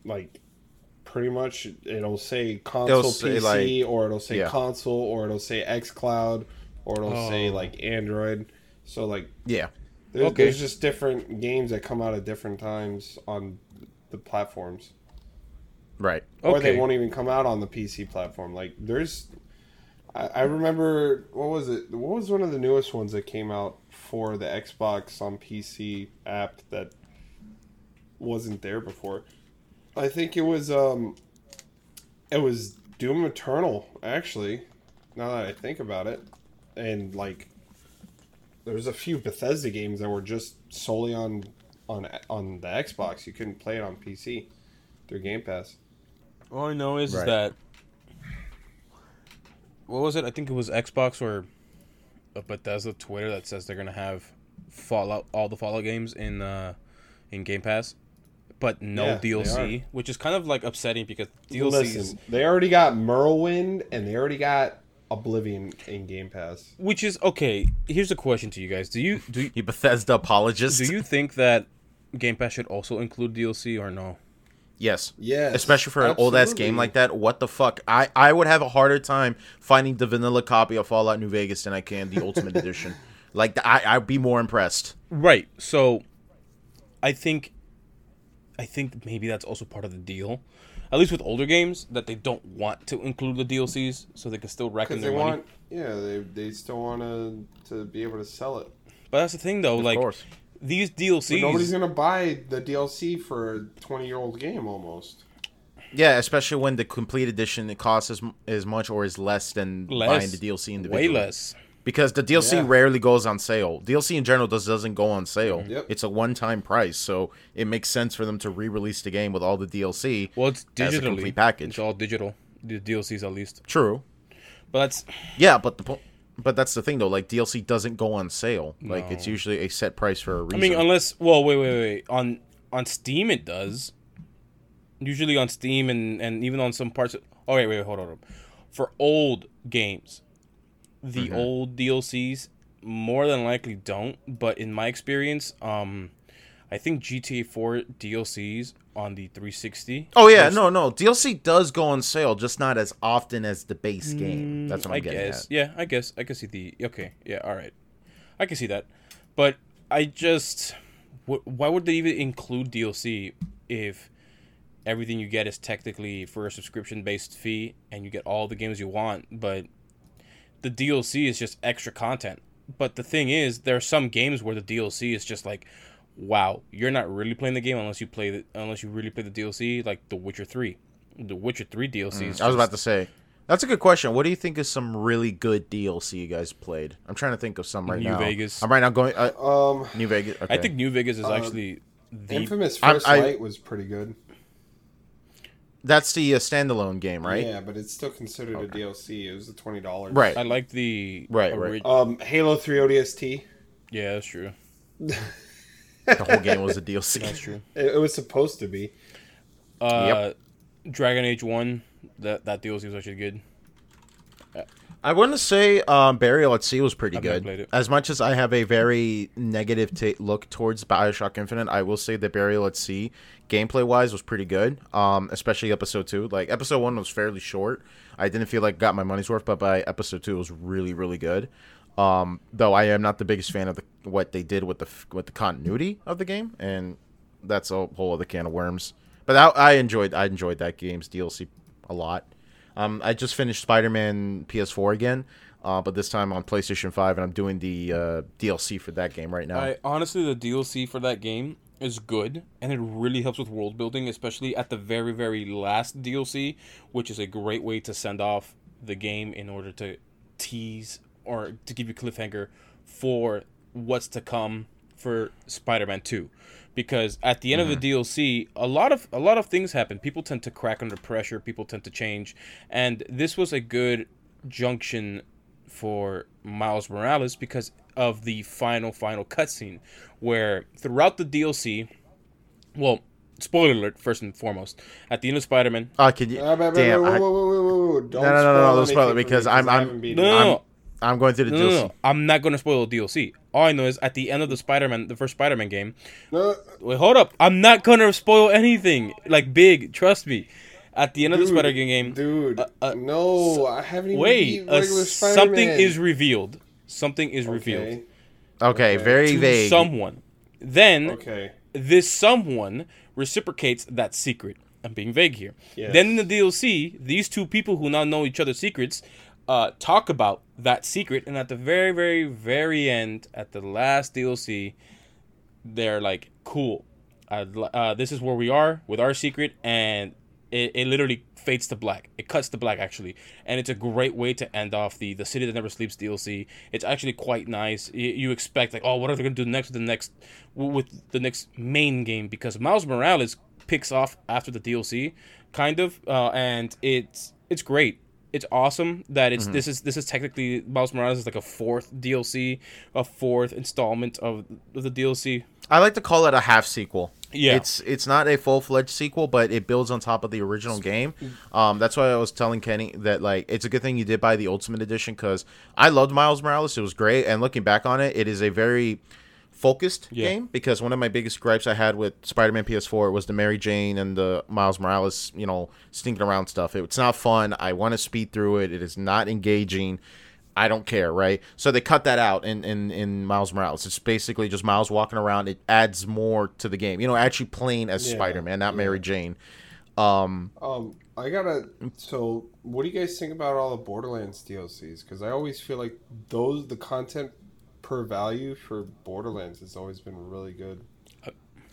Speaker 3: like pretty much it'll say console
Speaker 2: It'll say,
Speaker 3: PC or it'll say
Speaker 2: yeah.
Speaker 3: console or it'll say XCloud or it'll say
Speaker 1: Oh.
Speaker 3: like Android. So like
Speaker 2: Yeah,
Speaker 3: there's,
Speaker 1: Okay.
Speaker 3: there's just different games that come out at different times on the platforms,
Speaker 2: right.
Speaker 3: or they won't even come out on the PC platform. Like there's, I, I remember what was it? What was one of the newest ones that came out for the Xbox on PC app that wasn't there before? I think it was um, it was Doom Eternal actually. Now that I think about it, and like there's a few Bethesda games that were just solely on on on the Xbox. You couldn't play it on PC through Game Pass.
Speaker 1: All I know is
Speaker 2: Right.
Speaker 1: that what was it? I think it was Xbox or a Bethesda Twitter that says they're gonna have Fallout all the Fallout games in uh in Game Pass, but no
Speaker 3: Yeah,
Speaker 1: DLC, which is kind of like upsetting because DLCs,
Speaker 3: Listen, they already got Morrowind and they already got Oblivion in Game Pass.
Speaker 1: which is okay. Here's a question to you guys: Do you do you,
Speaker 2: You Bethesda apologist.
Speaker 1: do you think that Game Pass should also include DLC or no?
Speaker 2: Yes.
Speaker 3: Yes,
Speaker 2: Especially for an old ass game like that. What the fuck? I, I would have a harder time finding the vanilla copy of Fallout New Vegas than I can the Ultimate Edition. Like I I'd be more impressed.
Speaker 1: Right. So I think I think maybe that's also part of the deal. At least with older games that they don't want to include the DLCs so they can still reckon
Speaker 3: because
Speaker 1: their
Speaker 3: they
Speaker 1: money.
Speaker 3: want, yeah, they they still want to to be able to sell it.
Speaker 1: But that's the thing though, like
Speaker 2: of course.
Speaker 1: these
Speaker 3: But
Speaker 1: DLCs
Speaker 3: nobody's gonna buy the DLC for a twenty year old game almost.
Speaker 2: Yeah, especially when the complete edition it costs as, as much or is less than
Speaker 1: less
Speaker 2: buying the DLC individually.
Speaker 1: way less.
Speaker 2: Because the DLC
Speaker 3: Yeah.
Speaker 2: rarely goes on sale. DLC in general just doesn't go on sale. Mm-hmm.
Speaker 3: Yep.
Speaker 2: It's a one-time price, so it makes sense for them to re-release the game with all the DLC.
Speaker 1: Well, it's
Speaker 2: As a
Speaker 1: digitally
Speaker 2: complete package.
Speaker 1: It's all digital. The DLCs at least.
Speaker 2: True.
Speaker 1: But that's
Speaker 2: Yeah, but the po- but that's the thing though. Like DLC doesn't go on sale. Like it's usually a set price for a reason.
Speaker 1: I mean, unless well, wait, wait, wait. On on Steam, it does. Usually on Steam and and even on some parts. Of, oh wait, wait, hold on. hold on. For old games, the
Speaker 2: Mm-hmm.
Speaker 1: old DLCs more than likely don't. But in my experience, um, I think GTA 4 DLCs on the 360.
Speaker 2: oh yeah, no, no. DLC does go on sale, just not as often as the base game. That's what I'm
Speaker 1: I
Speaker 2: getting
Speaker 1: guess.
Speaker 2: at.
Speaker 1: Yeah, I guess I can see the. Okay, yeah, all right, I can see that, but I just, wh- why would they even include DLC if everything you get is technically for a subscription based fee and you get all the games you want, but the DLC is just extra content. But the thing is, there are some games where the DLC is just like, wow, you're not really playing the game unless you play the unless you really play the DLC, like The Witcher Three. The Witcher Three DLC. is
Speaker 2: I was
Speaker 1: just-
Speaker 2: about to say. That's a good question. What do you think is some really good DLC you guys played? I'm trying to think of some right
Speaker 1: New
Speaker 2: now.
Speaker 1: New Vegas.
Speaker 2: I'm right now going uh,
Speaker 3: Um,
Speaker 2: New Vegas. Okay.
Speaker 1: I think New Vegas is actually the
Speaker 3: Infamous
Speaker 2: I'm-
Speaker 3: First
Speaker 2: I-
Speaker 3: Light was pretty good.
Speaker 2: That's the uh, standalone game, right?
Speaker 3: Yeah, but it's still considered a DLC. It was the twenty dollars.
Speaker 2: Right.
Speaker 1: I like the
Speaker 2: Right,
Speaker 1: ori-
Speaker 2: right.
Speaker 3: Um, Halo Three ODST.
Speaker 1: Yeah, that's true.
Speaker 2: The whole game was a DLC.
Speaker 1: That's true.
Speaker 3: It, it was supposed to be.
Speaker 1: Uh, Dragon Age One. That that DLC was actually good.
Speaker 2: I want to say um, Burial at Sea was pretty
Speaker 1: I've
Speaker 2: good. As much as I have a very negative ta look towards Bioshock Infinite, I will say that Burial at Sea, gameplay wise, was pretty good. Um, especially episode two. Like episode one was fairly short. I didn't feel like got my money's worth, but by episode two, it was really really good. Um, though I am not the biggest fan of the, what they did with the f- with the continuity of the game, and that's a whole other can of worms. But I, I enjoyed I enjoyed that game's DLC a lot. Um, I just finished Spider Man PS4 again, uh, but this time on PlayStation 5, and I'm doing the uh, DLC for that game right now.
Speaker 1: I honestly, the DLC for that game is good, and it really helps with world building, especially at the very, very last DLC, which is a great way to send off the game in order to tease or to give you cliffhanger for what's to come for Spider-Man 2 because at the end of the DLC a lot of a lot of things happen people tend to crack under pressure people tend to change and this was a good junction for Miles Morales because of the final final cutscene where throughout the DLC well spoiler alert first and foremost at the end of Spider-Man
Speaker 2: oh, can you?
Speaker 3: Uh, but- but-
Speaker 2: damn,
Speaker 3: whoa,
Speaker 2: I,
Speaker 3: whoa, whoa, whoa, whoa, whoa. Don't
Speaker 2: No, no, no, no,
Speaker 3: spoil
Speaker 2: don't spoil it
Speaker 3: anything for me
Speaker 2: because I'm-
Speaker 3: I
Speaker 2: I'm-
Speaker 1: no, no,
Speaker 2: I'm. I'm going through the
Speaker 1: No,
Speaker 2: DLC.
Speaker 1: no, no. I'm not going to spoil the DLC. All I know is at the end of the Spider-Man, the first Spider-Man game.
Speaker 3: No,
Speaker 1: Wait, hold up. I'm not going to spoil anything. Like big, trust me. At the end of the Spider-Man game,
Speaker 3: dude.
Speaker 1: uh, uh,
Speaker 3: no, I haven't even
Speaker 1: wait,
Speaker 3: beat
Speaker 1: uh,
Speaker 3: Spider-Man.
Speaker 1: something is revealed. Something is revealed
Speaker 3: Okay.
Speaker 2: Okay,
Speaker 3: Okay.
Speaker 2: very
Speaker 1: to
Speaker 2: vague.
Speaker 1: someone. Then
Speaker 3: Okay.
Speaker 1: this someone reciprocates that secret. I'm being vague here.
Speaker 3: Yes.
Speaker 1: Then in the DLC, these two people who now know each other's secrets uh, talk about that secret, and at the very, very, very end, at the last DLC, they're like, "Cool, uh, this is where we are with our secret," and it, it literally fades to black. It cuts to black actually, and it's a great way to end off the the City That Never Sleeps DLC. It's actually quite nice. You, you expect like, oh, what are they gonna do next with the next with the next main game because Miles Morales picks off after the DLC, kind of, uh, and it's it's great. It's awesome that it's this is this is technically Miles Morales is like a fourth DLC, a fourth installment of, of the DLC.
Speaker 2: I like to call it a half sequel.
Speaker 1: Yeah.
Speaker 2: it's it's not a full fledged sequel, but it builds on top of the original game. Um, that's why I was telling Kenny that like it's a good thing you did buy the Ultimate Edition because I loved Miles Morales. It was great, and looking back on it, it is a very focused
Speaker 1: Yeah.
Speaker 2: game because one of my biggest gripes I had with Spider-Man PS4 was the Mary Jane and the Miles Morales, you know, stinking around stuff. It, It's not fun. I want to speed through it. It is not engaging. I don't care, right? So they cut that out in, in, in Miles Morales. It's basically just Miles walking around. It adds more to the game. You know, actually playing as
Speaker 3: Yeah,
Speaker 2: Spider Man, not
Speaker 3: yeah.
Speaker 2: Mary Jane. Um,
Speaker 3: Um, I gotta. So, what do you guys think about all the Borderlands DLCs? Because I always feel like those the content per value for Borderlands has always been really good.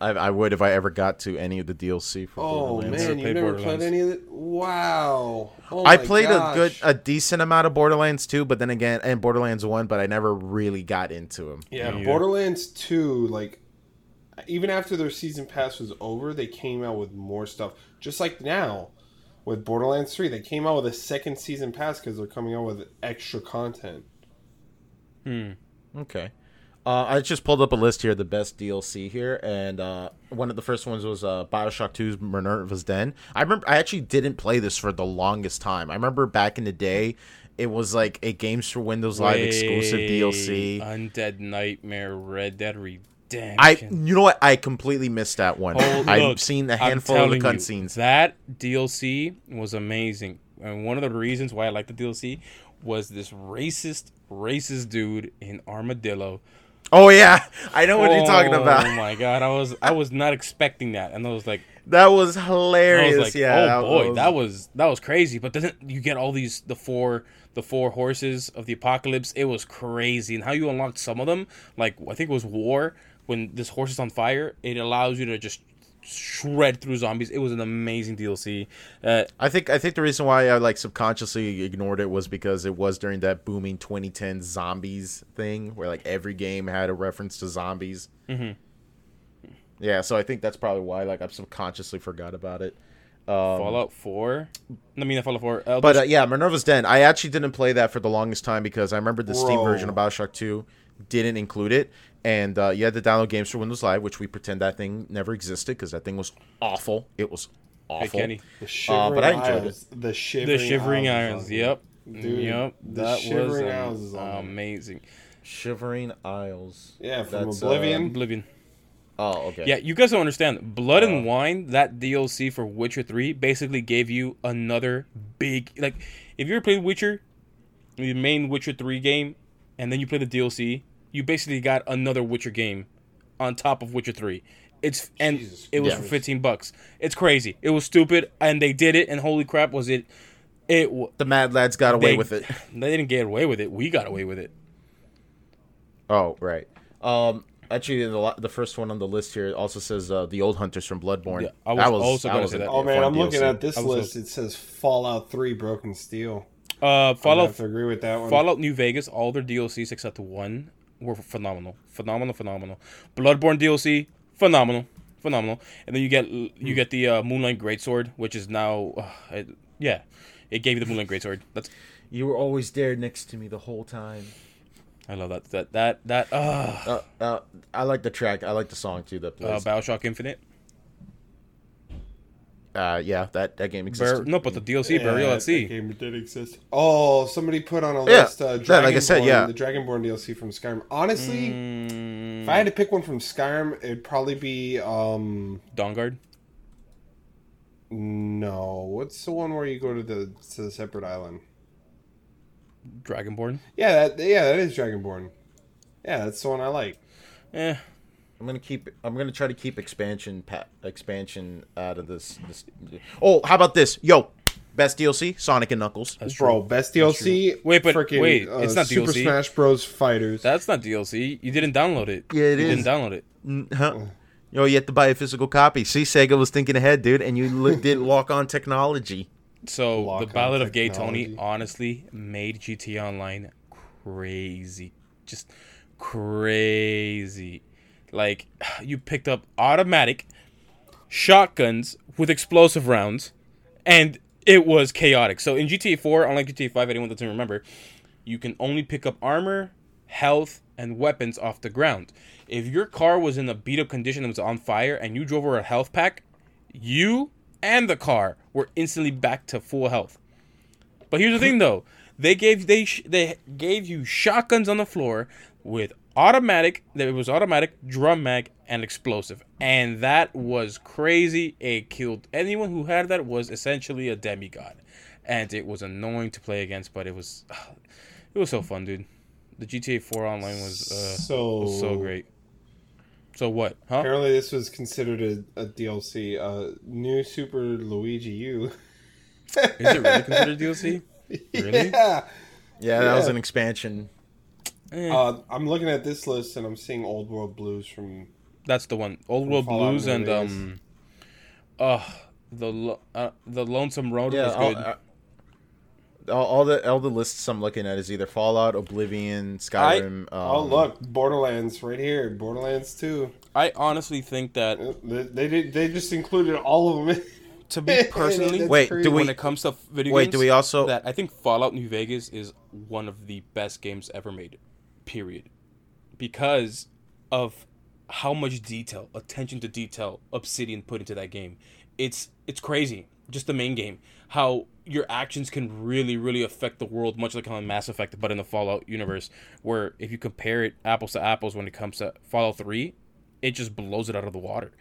Speaker 2: I, I would if I ever got to any of the DLC for
Speaker 3: Oh
Speaker 2: Borderlands.
Speaker 3: man, you never played any of it? Wow. Oh
Speaker 2: I
Speaker 3: my
Speaker 2: played
Speaker 3: gosh.
Speaker 2: a good, a decent amount of Borderlands 2, but then again, and Borderlands 1, but I never really got into them.
Speaker 3: Yeah,
Speaker 1: Me either.
Speaker 3: Borderlands 2, like, even after their season pass was over, they came out with more stuff. Just like now with Borderlands 3, they came out with a second season pass because they're coming out with extra content.
Speaker 1: Hmm.
Speaker 2: Okay. Uh, I just pulled up a list here, the best DLC here, and uh, one of the first ones was uh, Bioshock 2's Minerva's Den. I remember I actually didn't play this for the longest time. I remember back in the day, it was like a Games for Windows Live exclusive DLC.
Speaker 1: Undead Nightmare, Red Dead Redemption.
Speaker 2: I, you know what? I completely missed that one.
Speaker 1: Hold-
Speaker 2: I've
Speaker 1: look,
Speaker 2: seen a handful of the cutscenes.
Speaker 1: That DLC was amazing, and one of the reasons why I like the DLC was this racist, racist dude in Armadillo.
Speaker 2: Oh yeah, I know what you're talking
Speaker 1: oh
Speaker 2: about.
Speaker 1: Oh my god, I was I was not expecting that, and I was like,
Speaker 2: That was
Speaker 1: I
Speaker 2: hilarious.
Speaker 1: was like, oh
Speaker 2: yeah,
Speaker 1: oh boy, that was that was crazy. But then you get all these the four the four horses of the apocalypse. It was crazy, and how you unlocked some of them, like I think it was war when this horse is on fire. It allows you to just shred through zombies. It was an amazing DLC. Uh,
Speaker 2: I think I think the reason why I like subconsciously ignored it was because it was during that booming 2010 zombies thing where like every game had a reference to zombies. Mm-hmm. Yeah, so I think that's probably why like I subconsciously forgot about it.
Speaker 1: Fallout Four. I mean, Fallout Four. Elder
Speaker 2: But uh, yeah, Minerva's Den. I actually didn't play that for the longest time because I remember the Steam version of Bioshock 2 didn't include it. And uh, you had to download games for Windows Live, which we pretend that thing never existed because that thing was awful. It was
Speaker 1: Hey,
Speaker 2: awful.
Speaker 1: Kenny.
Speaker 3: The
Speaker 2: Uh,
Speaker 3: shivering
Speaker 2: but I enjoyed
Speaker 3: Isles. The shivering,
Speaker 1: The Shivering
Speaker 3: Isles.
Speaker 1: Islands.
Speaker 3: is
Speaker 1: Yep.
Speaker 3: Dude,
Speaker 1: yep.
Speaker 3: the
Speaker 1: That was
Speaker 3: Shivering Isles is
Speaker 1: amazing.
Speaker 2: Shivering Isles.
Speaker 3: Yeah, from
Speaker 2: That's, uh,
Speaker 3: Oblivion.
Speaker 1: Oblivion.
Speaker 2: Oh, okay.
Speaker 1: Yeah, you guys don't understand. Blood
Speaker 2: Uh.
Speaker 1: and Wine, that DLC for Witcher 3, basically gave you another big. Like, if you ever played Witcher, the main Witcher 3 game, and then you play the DLC, you basically got another Witcher game on top of Witcher 3. It's and
Speaker 3: Jesus
Speaker 1: it was
Speaker 2: Christ.
Speaker 1: for 15 bucks. It's crazy. It was stupid and they did it and holy crap was it it wa-
Speaker 2: The Mad Lads got away
Speaker 1: they-
Speaker 2: with it.
Speaker 1: They didn't get away with it. We got away with it.
Speaker 2: Oh, right. Um, actually, the the first one on the list here also says uh, the old hunters from Bloodborne.
Speaker 1: Yeah, I was
Speaker 2: that was
Speaker 1: also
Speaker 2: that
Speaker 1: gonna say that.
Speaker 3: Oh man, I'm looking at this
Speaker 1: I was
Speaker 3: list. It says Fallout 3 Broken Steel.
Speaker 1: Uh
Speaker 3: I
Speaker 1: Fallout
Speaker 3: have to agree with that one.
Speaker 1: Fallout New Vegas, all their DLCs except one were phenomenal, phenomenal, phenomenal. Bloodborne DLC, phenomenal, phenomenal. And then you get you get the uh, Moonlight Greatsword, which is now, uh, it, yeah, it gave you the Moonlight Greatsword. That's
Speaker 2: You were always there next to me the whole time.
Speaker 1: I love that that that that uh,
Speaker 2: Uh, uh, I like the track. I like the song too. That
Speaker 1: uh
Speaker 2: plays.
Speaker 1: Bioshock Infinite.
Speaker 2: Uh, yeah, that that game
Speaker 1: Bur-
Speaker 2: existed.
Speaker 1: no, but the DLC Burial at
Speaker 3: that
Speaker 1: Sea.
Speaker 3: game did exist. Oh, somebody put on a
Speaker 2: Yeah,
Speaker 3: list. Uh,
Speaker 2: yeah, like I said,
Speaker 3: Dragonborn-
Speaker 2: yeah.
Speaker 3: the Dragonborn DLC from Skyrim. Honestly,
Speaker 1: Mm,
Speaker 3: if I had to pick one from Skyrim, it'd probably be um
Speaker 1: Dawnguard.
Speaker 3: no. What's the one where you go to the to the separate island?
Speaker 1: Dragonborn.
Speaker 3: Yeah, that yeah, that is Dragonborn. Yeah, that's the one I like.
Speaker 1: Eh,
Speaker 2: I'm gonna keep. I'm gonna try to keep expansion pa- expansion out of this. this. Oh, how about this? Yo, best DLC: Sonic and Knuckles.
Speaker 1: that's
Speaker 3: Bro,
Speaker 1: true.
Speaker 3: best DLC.
Speaker 1: Wait, but
Speaker 3: frickin',
Speaker 1: wait,
Speaker 3: uh,
Speaker 1: it's not
Speaker 3: Super
Speaker 1: DLC.
Speaker 3: Super Smash Bros. Fighters.
Speaker 1: That's not DLC. You didn't download it.
Speaker 2: Yeah, it
Speaker 1: you
Speaker 2: is.
Speaker 1: didn't download it.
Speaker 2: Mm, Huh? Yo, you have to buy a physical copy. See, Sega was thinking ahead, dude, and you li- did walk on technology.
Speaker 1: So
Speaker 3: Lock
Speaker 1: the
Speaker 3: on
Speaker 1: Ballad of Gay. Tony honestly made GTA Online crazy, just crazy. Like you picked up automatic shotguns with explosive rounds, and it was chaotic. So in GTA 4, unlike GTA 5, anyone doesn't remember, you can only pick up armor, health, and weapons off the ground. If your car was in a beat up condition and was on fire, and you drove over a health pack, you and the car were instantly back to full health. But here's the thing, though: they gave they sh- they gave you shotguns on the floor with automatic. There was automatic drum mag and explosive, and that was crazy. It killed anyone who had that. Was essentially a demigod, and it was annoying to play against, but it was it was so fun, dude. The GTA 4 online was uh,
Speaker 3: so
Speaker 1: was so great. So what? Huh?
Speaker 3: Apparently, this was considered a, a DLC. Uh, new Super Luigi U.
Speaker 1: Is it really considered DLC? Really?
Speaker 3: Yeah.
Speaker 2: Yeah, that was an expansion.
Speaker 1: Eh.
Speaker 3: Uh, I'm looking at this list and I'm seeing Old World Blues from.
Speaker 1: That's the one. Old World
Speaker 3: Fallout
Speaker 1: Blues and
Speaker 3: Vegas.
Speaker 1: um, uh, the lo- uh, the Lonesome Road
Speaker 2: Yeah,
Speaker 1: was
Speaker 2: all,
Speaker 1: good.
Speaker 2: uh, all, all the all the lists I'm looking at is either Fallout, Oblivion, Skyrim. um,
Speaker 3: oh look, Borderlands right here. Borderlands 2.
Speaker 1: I honestly think that
Speaker 3: Uh, They, they did. They just included all of them.
Speaker 1: to be personally,
Speaker 2: Wait,
Speaker 3: crazy.
Speaker 2: do we-
Speaker 1: when it comes to video
Speaker 2: Wait,
Speaker 1: games,
Speaker 2: do we also?
Speaker 1: that I think Fallout New Vegas is one of the best games ever made. Period. Because of how much detail, attention to detail Obsidian put into that game. It's it's crazy. Just the main game. How your actions can really, really affect the world, much like on Mass Effect, but in the Fallout universe, where if you compare it apples to apples when it comes to Fallout 3, it just blows it out of the water.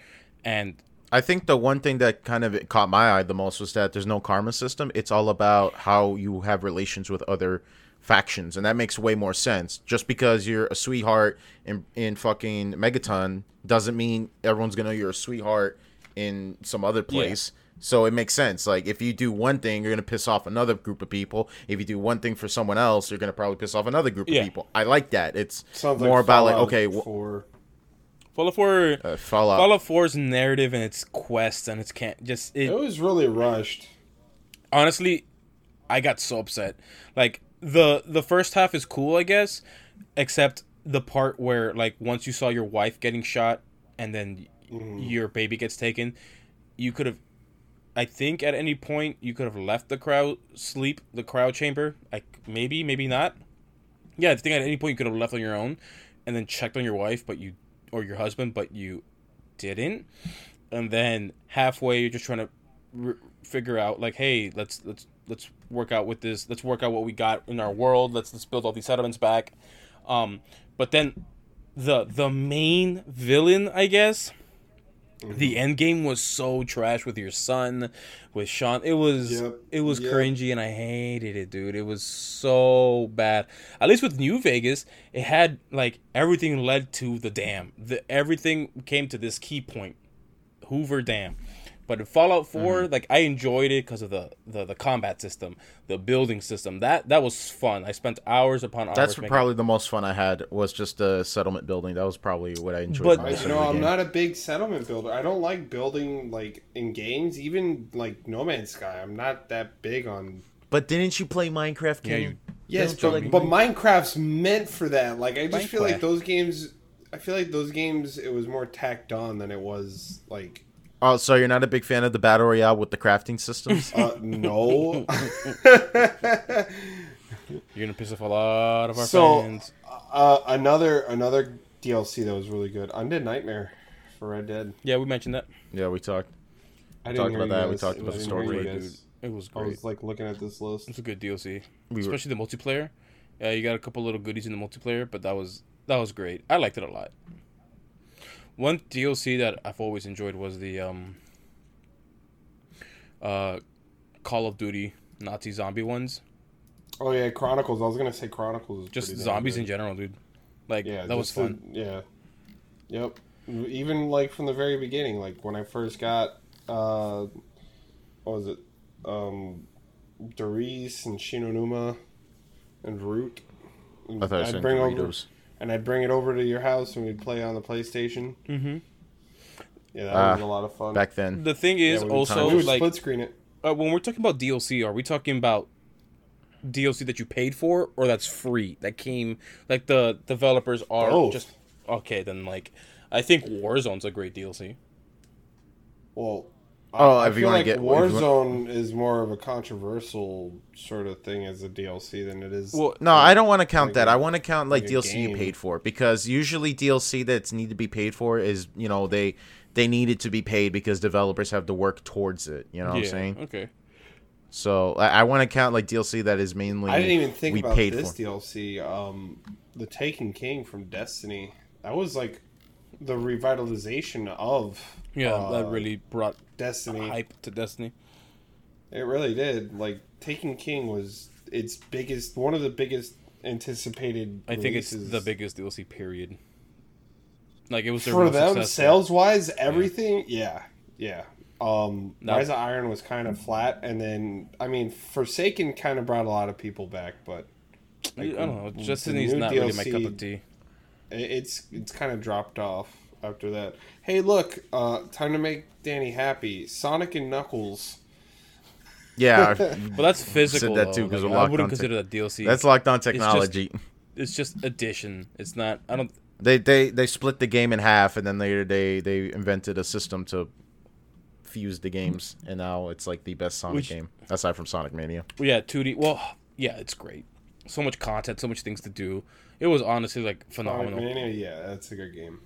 Speaker 1: And
Speaker 2: I think the one thing that kind of caught my eye the most was that there's no karma system. It's all about how you have relations with other factions, and that makes way more sense. Just because you're a sweetheart in in fucking Megaton doesn't mean everyone's gonna know you're a sweetheart in some other place. So it makes sense. Like if you do one thing, you're gonna piss off another group of people. If you do one thing for someone else, you're gonna probably piss off another group
Speaker 1: Yeah.
Speaker 2: of people. I like that. It's
Speaker 3: Sounds
Speaker 2: more about like okay, wh-
Speaker 3: 4.
Speaker 1: Fallout 4
Speaker 2: Uh, Fallout.
Speaker 1: Fallout 4's narrative and its quest and its can't just it,
Speaker 3: It was really rushed.
Speaker 1: honestly I got so upset. Like the the first half is cool, I guess, except the part where like once you saw your wife getting shot and then mm. your baby gets taken, you could have I think at any point you could have left the crowd sleep, the crowd chamber. Like maybe, maybe not. Yeah, I think at any point you could have left on your own and then checked on your wife, but you or your husband, but you didn't. And then halfway you're just trying to r figure out like, hey, let's let's let's work out with this. Let's work out what we got in our world. Let's let's build all these settlements back. Um, but then the the main villain, I guess, the end game was so trash with your son, with Sean. It was
Speaker 3: Yep.
Speaker 1: it was
Speaker 3: Yep.
Speaker 1: cringy, and I hated it, dude. It was so bad. At least with New Vegas, it had like everything led to the dam. The everything came to this key point, Hoover Dam. But in Fallout 4,
Speaker 2: Mm-hmm.
Speaker 1: like I enjoyed it because of the, the the combat system, the building system. That that was fun. I spent hours upon hours.
Speaker 2: That's
Speaker 1: making-
Speaker 2: probably the most fun I had was just the settlement building. That was probably what I enjoyed
Speaker 1: But-
Speaker 2: most
Speaker 3: you know,
Speaker 2: the
Speaker 3: I'm
Speaker 2: game.
Speaker 3: not a big settlement builder. I don't like building like in games, even like No Man's Sky. I'm not that big on.
Speaker 2: But didn't you play Minecraft,
Speaker 1: Yeah, you-
Speaker 3: Yes, but,
Speaker 2: like
Speaker 3: but Minecraft's meant for that. Like, I just feel like those games. I feel like those games. It was more tacked on than it was like.
Speaker 2: Oh, so you're not a big fan of the battle royale with the crafting systems?
Speaker 3: Uh, no.
Speaker 1: You're gonna piss off a lot of our
Speaker 3: So-
Speaker 1: fans.
Speaker 3: uh, another another DLC that was really good. Undead Nightmare for Red Dead.
Speaker 1: Yeah, we mentioned that.
Speaker 2: yeah, we talked.
Speaker 3: I
Speaker 2: Talked about
Speaker 3: you
Speaker 2: that, we talked
Speaker 3: I
Speaker 2: about the story,
Speaker 3: hear you
Speaker 1: Great,
Speaker 3: guys.
Speaker 1: dude. It was
Speaker 3: I
Speaker 1: great.
Speaker 3: was like looking at this list.
Speaker 1: It's a good DLC,
Speaker 2: We were-
Speaker 1: especially the multiplayer. Yeah, you got a couple little goodies in the multiplayer, but that was that was great. I liked it a lot. One DLC that I've always enjoyed was the um, uh, Call of Duty Nazi zombie ones.
Speaker 3: Oh yeah, Chronicles. I was gonna say Chronicles. Is
Speaker 1: Just zombies
Speaker 3: good.
Speaker 1: in general, dude. Like
Speaker 3: Yeah,
Speaker 1: that was
Speaker 3: just the-
Speaker 1: fun.
Speaker 3: yeah. Yep. Even like from the very beginning, like when I first got, uh, what was it, um, Doris and Shi No Numa, and Root.
Speaker 2: I thought
Speaker 3: I'd
Speaker 2: said
Speaker 3: bring over,
Speaker 2: Doritos.
Speaker 3: And I'd bring it over to your house and we'd play on the PlayStation.
Speaker 1: Mm-hmm.
Speaker 3: Yeah, that
Speaker 2: Ah,
Speaker 3: was a lot of fun.
Speaker 2: Back then.
Speaker 1: The thing is
Speaker 3: we would-
Speaker 1: also
Speaker 3: we would
Speaker 1: like
Speaker 3: split screen it.
Speaker 1: uh, when we're talking about DLC, are we talking about DLC that you paid for or that's free that came like the developers are
Speaker 3: Both.
Speaker 1: just okay then like I think Warzone's a great DLC.
Speaker 3: Well,
Speaker 2: Oh,
Speaker 3: I
Speaker 2: if you
Speaker 3: feel
Speaker 2: wanna
Speaker 3: like
Speaker 2: get- if want-
Speaker 3: Warzone is more of a controversial sort of thing as a DLC than it is.
Speaker 1: Well,
Speaker 2: No, I don't want to count
Speaker 3: like
Speaker 2: that.
Speaker 3: a-
Speaker 2: I want to count like,
Speaker 3: like a
Speaker 2: DLC you paid for because usually DLC that's need to be paid for is you know they they need it to be paid because developers have to work towards it. You know what I'm saying?
Speaker 1: Okay.
Speaker 2: So I, I want to count like DLC that is mainly
Speaker 3: I didn't even think
Speaker 2: we
Speaker 3: about
Speaker 2: paid
Speaker 3: this
Speaker 2: for.
Speaker 3: DLC. Um, the Taken King from Destiny. That was like the revitalization of
Speaker 1: Yeah,
Speaker 3: uh,
Speaker 1: that really brought
Speaker 3: Destiny.
Speaker 1: hype to Destiny.
Speaker 3: It really did. Like Taken King was its biggest, one of the biggest anticipated.
Speaker 1: I think it's the biggest DLC period. Like it was
Speaker 3: for them sales wise. Everything, yeah, yeah. Um,
Speaker 1: No.
Speaker 3: Rise of Iron was kind of flat, and then I mean, Forsaken kind of brought a lot of people back, but
Speaker 1: I don't know. Destiny's not really my cup of tea.
Speaker 3: it's it's kind of dropped off after that. Hey, look, uh, time to make Danny happy. Sonic and Knuckles.
Speaker 2: Yeah,
Speaker 1: But that's physical.
Speaker 2: that too,
Speaker 1: though.
Speaker 2: 'cause
Speaker 1: Like, I wouldn't
Speaker 2: on to-
Speaker 1: consider that DLC.
Speaker 2: that's locked on
Speaker 1: just-
Speaker 2: technology.
Speaker 1: it's just addition. It's not. I don't.
Speaker 2: They they they split the game in half, and then later they they invented a system to fuse the games, and now it's like the best Sonic
Speaker 1: Which-
Speaker 2: game aside from Sonic Mania.
Speaker 1: Yeah, 2D. Well, yeah, it's great. So much content, so much things to do. It was honestly like
Speaker 3: Sonic
Speaker 1: phenomenal.
Speaker 3: Mania, yeah, that's a good game.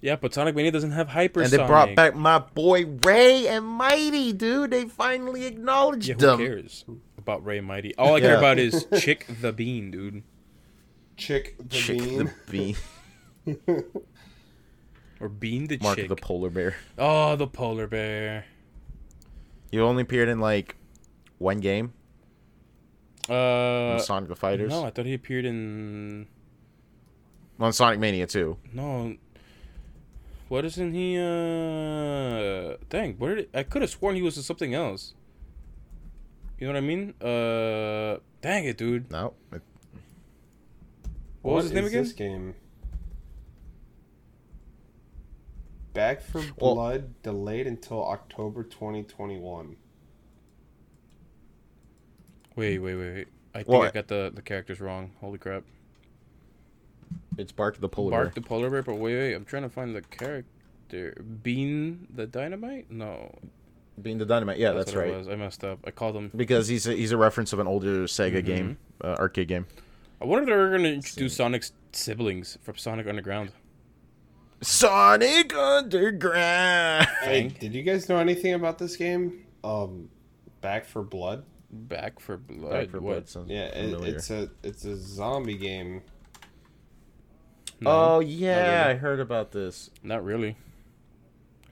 Speaker 1: Yeah, but Sonic Mania doesn't have hyper.
Speaker 2: And they brought back my boy Ray and Mighty, dude. They finally acknowledged
Speaker 1: Yeah, who
Speaker 2: them.
Speaker 1: cares about Ray Mighty? All I care
Speaker 2: Yeah.
Speaker 1: about is Chick the Bean, dude,
Speaker 3: Chick the
Speaker 2: Chick
Speaker 3: Bean.
Speaker 2: the Bean,
Speaker 1: or Bean the
Speaker 2: Mark
Speaker 1: Chick.
Speaker 2: the polar bear.
Speaker 1: oh, the polar bear.
Speaker 2: He only appeared in like one game,
Speaker 1: Uh,
Speaker 2: Sonic the Fighters.
Speaker 1: no, I thought he appeared in
Speaker 2: On Sonic Mania too.
Speaker 1: no. What isn't he? Uh, dang, where did I could have sworn he was in something else. You know what I mean? Uh, dang it, dude.
Speaker 2: No, it-
Speaker 1: What, was his name again?
Speaker 3: This game. Back for
Speaker 2: Well-
Speaker 3: Blood delayed until October 2021.
Speaker 1: Wait, wait, wait, wait. I think
Speaker 2: Well,
Speaker 1: I got the, the characters wrong. Holy crap.
Speaker 2: It's Bark the Polar Bear.
Speaker 1: Bark
Speaker 2: Bear.
Speaker 1: the polar bear, but wait, wait. I'm trying to find the character. Bean the dynamite? No.
Speaker 2: Bean the Dynamite. Yeah, that's,
Speaker 1: what it
Speaker 2: right.
Speaker 1: was. I messed up. I called him.
Speaker 2: Because he's a, he's a reference of an older Sega
Speaker 1: Mm-hmm.
Speaker 2: game, uh, arcade game.
Speaker 1: I wonder if they're going to introduce Sonic's siblings from Sonic Underground.
Speaker 2: Sonic Underground.
Speaker 3: Hey, did you guys know anything about this game? Um, Back 4 Blood.
Speaker 1: Back 4 Blood.
Speaker 2: Back for
Speaker 1: what?
Speaker 2: Blood sounds
Speaker 3: Yeah, it, it's a it's a zombie game.
Speaker 1: No,
Speaker 2: oh yeah,
Speaker 1: really.
Speaker 2: I heard about this.
Speaker 1: not really.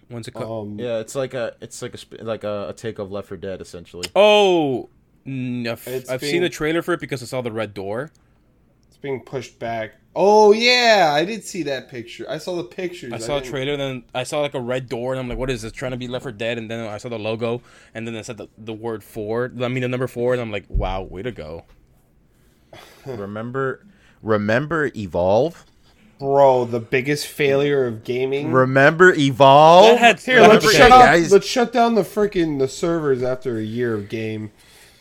Speaker 1: When's it called?
Speaker 3: Um,
Speaker 2: Yeah, it's like a it's like a like a, a take of Left 4 Dead essentially.
Speaker 1: Oh, I've, I've
Speaker 3: being-
Speaker 1: seen the trailer for it because I saw the red door.
Speaker 3: it's being pushed back. Oh yeah, I did see that picture. I saw the pictures.
Speaker 1: I saw a trailer, then I saw like a red door, and I'm like, "What is this? Trying to be Left 4 Dead?" And then I saw the logo, and then I said the, the word four. I mean the number four, and I'm like, "Wow, way to go!"
Speaker 2: remember remember Evolve?
Speaker 3: Bro, the biggest failure of gaming.
Speaker 2: Remember Evolve?
Speaker 1: That had-
Speaker 3: Here, let's
Speaker 1: that,
Speaker 3: shut off.
Speaker 2: guys?
Speaker 3: Let's shut down the freaking the servers after a year of game.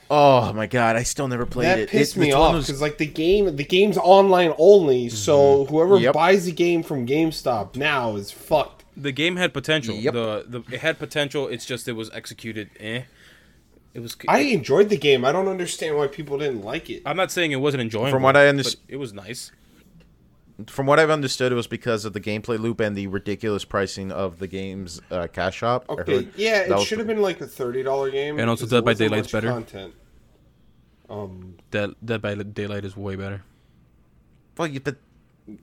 Speaker 2: Oh my god, I still never played
Speaker 3: That
Speaker 2: it.
Speaker 3: pissed
Speaker 2: It-
Speaker 3: me
Speaker 2: it's
Speaker 3: off
Speaker 2: of those-
Speaker 3: because like the game, the game's online only. So whoever
Speaker 2: Yep.
Speaker 3: buys the game from GameStop now is fucked.
Speaker 1: The game had potential.
Speaker 2: Yep.
Speaker 1: The the it had potential. It's just it was executed. Eh. It was.
Speaker 3: I enjoyed the game. I don't understand why people didn't like it.
Speaker 1: I'm not saying it wasn't enjoyable.
Speaker 2: From what I understand,
Speaker 1: it was nice.
Speaker 2: From what I've understood, it was because of the gameplay loop and the ridiculous pricing of the game's uh, cash shop.
Speaker 3: Okay, yeah,
Speaker 2: that
Speaker 3: it should have been like a thirty dollar game.
Speaker 1: And also Dead by Daylight's better.
Speaker 3: Content. Um,
Speaker 1: Dead Dead by Daylight is way better.
Speaker 2: Well, you, but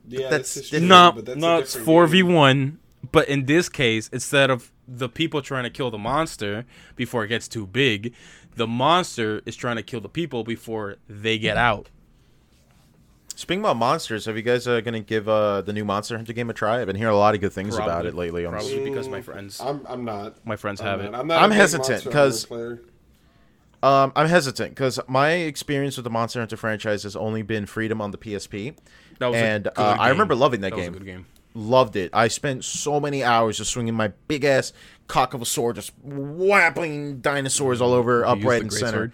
Speaker 3: yeah,
Speaker 2: That's
Speaker 3: that's,
Speaker 2: different.
Speaker 1: No,
Speaker 3: but that's a
Speaker 1: no, it's
Speaker 3: different
Speaker 1: four v
Speaker 3: game.
Speaker 1: one. But in this case, instead of the people trying to kill the monster before it gets too big, the monster is trying to kill the people before they get out.
Speaker 2: Speaking about monsters, have you guys uh, gonna give uh, the new Monster Hunter game a try? I've been hearing a lot of good things about it lately. On
Speaker 1: Probably because my friends,
Speaker 3: I'm, I'm not.
Speaker 1: my friends
Speaker 3: I'm
Speaker 1: have
Speaker 3: not.
Speaker 1: it.
Speaker 3: I'm, not
Speaker 2: I'm
Speaker 3: a big
Speaker 2: hesitant,
Speaker 3: Monster
Speaker 2: 'cause-
Speaker 3: Hunter player.
Speaker 2: Um, I'm hesitant because my experience with the Monster Hunter franchise has only been Freedom on the PSP,
Speaker 1: That was a
Speaker 2: and
Speaker 1: good
Speaker 2: uh, I
Speaker 1: game.
Speaker 2: remember loving that,
Speaker 1: That was a
Speaker 2: game.
Speaker 1: good game.
Speaker 2: Loved it. I spent so many hours just swinging my big ass cock of a sword, just whapping dinosaurs all over, upright and
Speaker 1: great
Speaker 2: center.
Speaker 1: sword.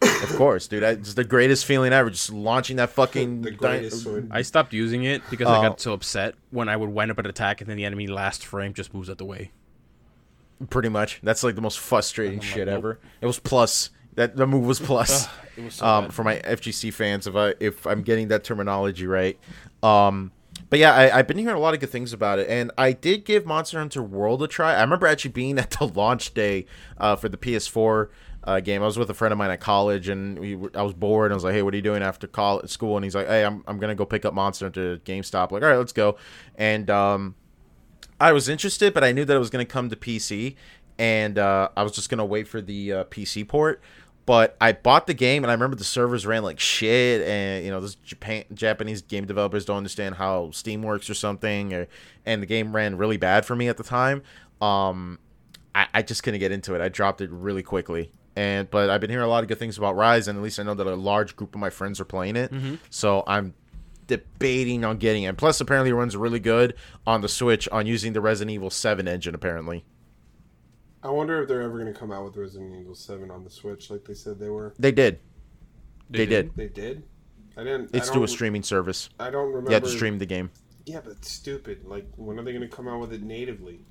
Speaker 2: Of course, dude. I, it's the greatest feeling ever. Just launching that fucking.
Speaker 3: The
Speaker 2: di-
Speaker 3: sword.
Speaker 1: I stopped using it because I
Speaker 2: Oh.
Speaker 1: got so upset when I would wind up an attack and then the enemy last frame just moves out the way.
Speaker 2: Pretty much. That's like the most frustrating
Speaker 1: I'm like,
Speaker 2: shit
Speaker 1: nope.
Speaker 2: ever. It was plus. That the move was plus.
Speaker 1: It was so
Speaker 2: um,
Speaker 1: bad.
Speaker 2: for my FGC fans, if I if I'm getting that terminology right. Um, but yeah, I, I've been hearing a lot of good things about it, and I did give Monster Hunter World a try. I remember actually being at the launch day uh, for the PS4 uh, game. I was with a friend of mine at college, and we I was bored. And I was like, "Hey, what are you doing after college school?" And he's like, "Hey, I'm I'm gonna go pick up Monster at GameStop." Like, all right, let's go. And um, I was interested, but I knew that it was to come to PC, and uh, I was just to wait for the uh, PC port. But I bought the game, and I remember the servers ran like shit, and you know, this Japan Japanese game developers don't understand how Steam works or something, or, and the game ran really bad for me at the time. Um, I, I just couldn't get into it. I dropped it really quickly. And but I've been hearing a lot of good things about Rise, and at least I know that a large group of my friends are playing it. Mm-hmm. So I'm debating on getting it. Plus, apparently, it runs really good on the Switch on using the Resident Evil 7 engine. Apparently,
Speaker 3: I wonder if they're ever going to come out with Resident Evil Seven on the Switch, like they said they were.
Speaker 2: they did. They, did.
Speaker 3: They did. I didn't.
Speaker 2: It's
Speaker 3: I
Speaker 2: through a streaming service.
Speaker 3: I don't remember.
Speaker 2: You had to stream the game.
Speaker 3: Yeah, but stupid. Like, when are they going to come out with it natively?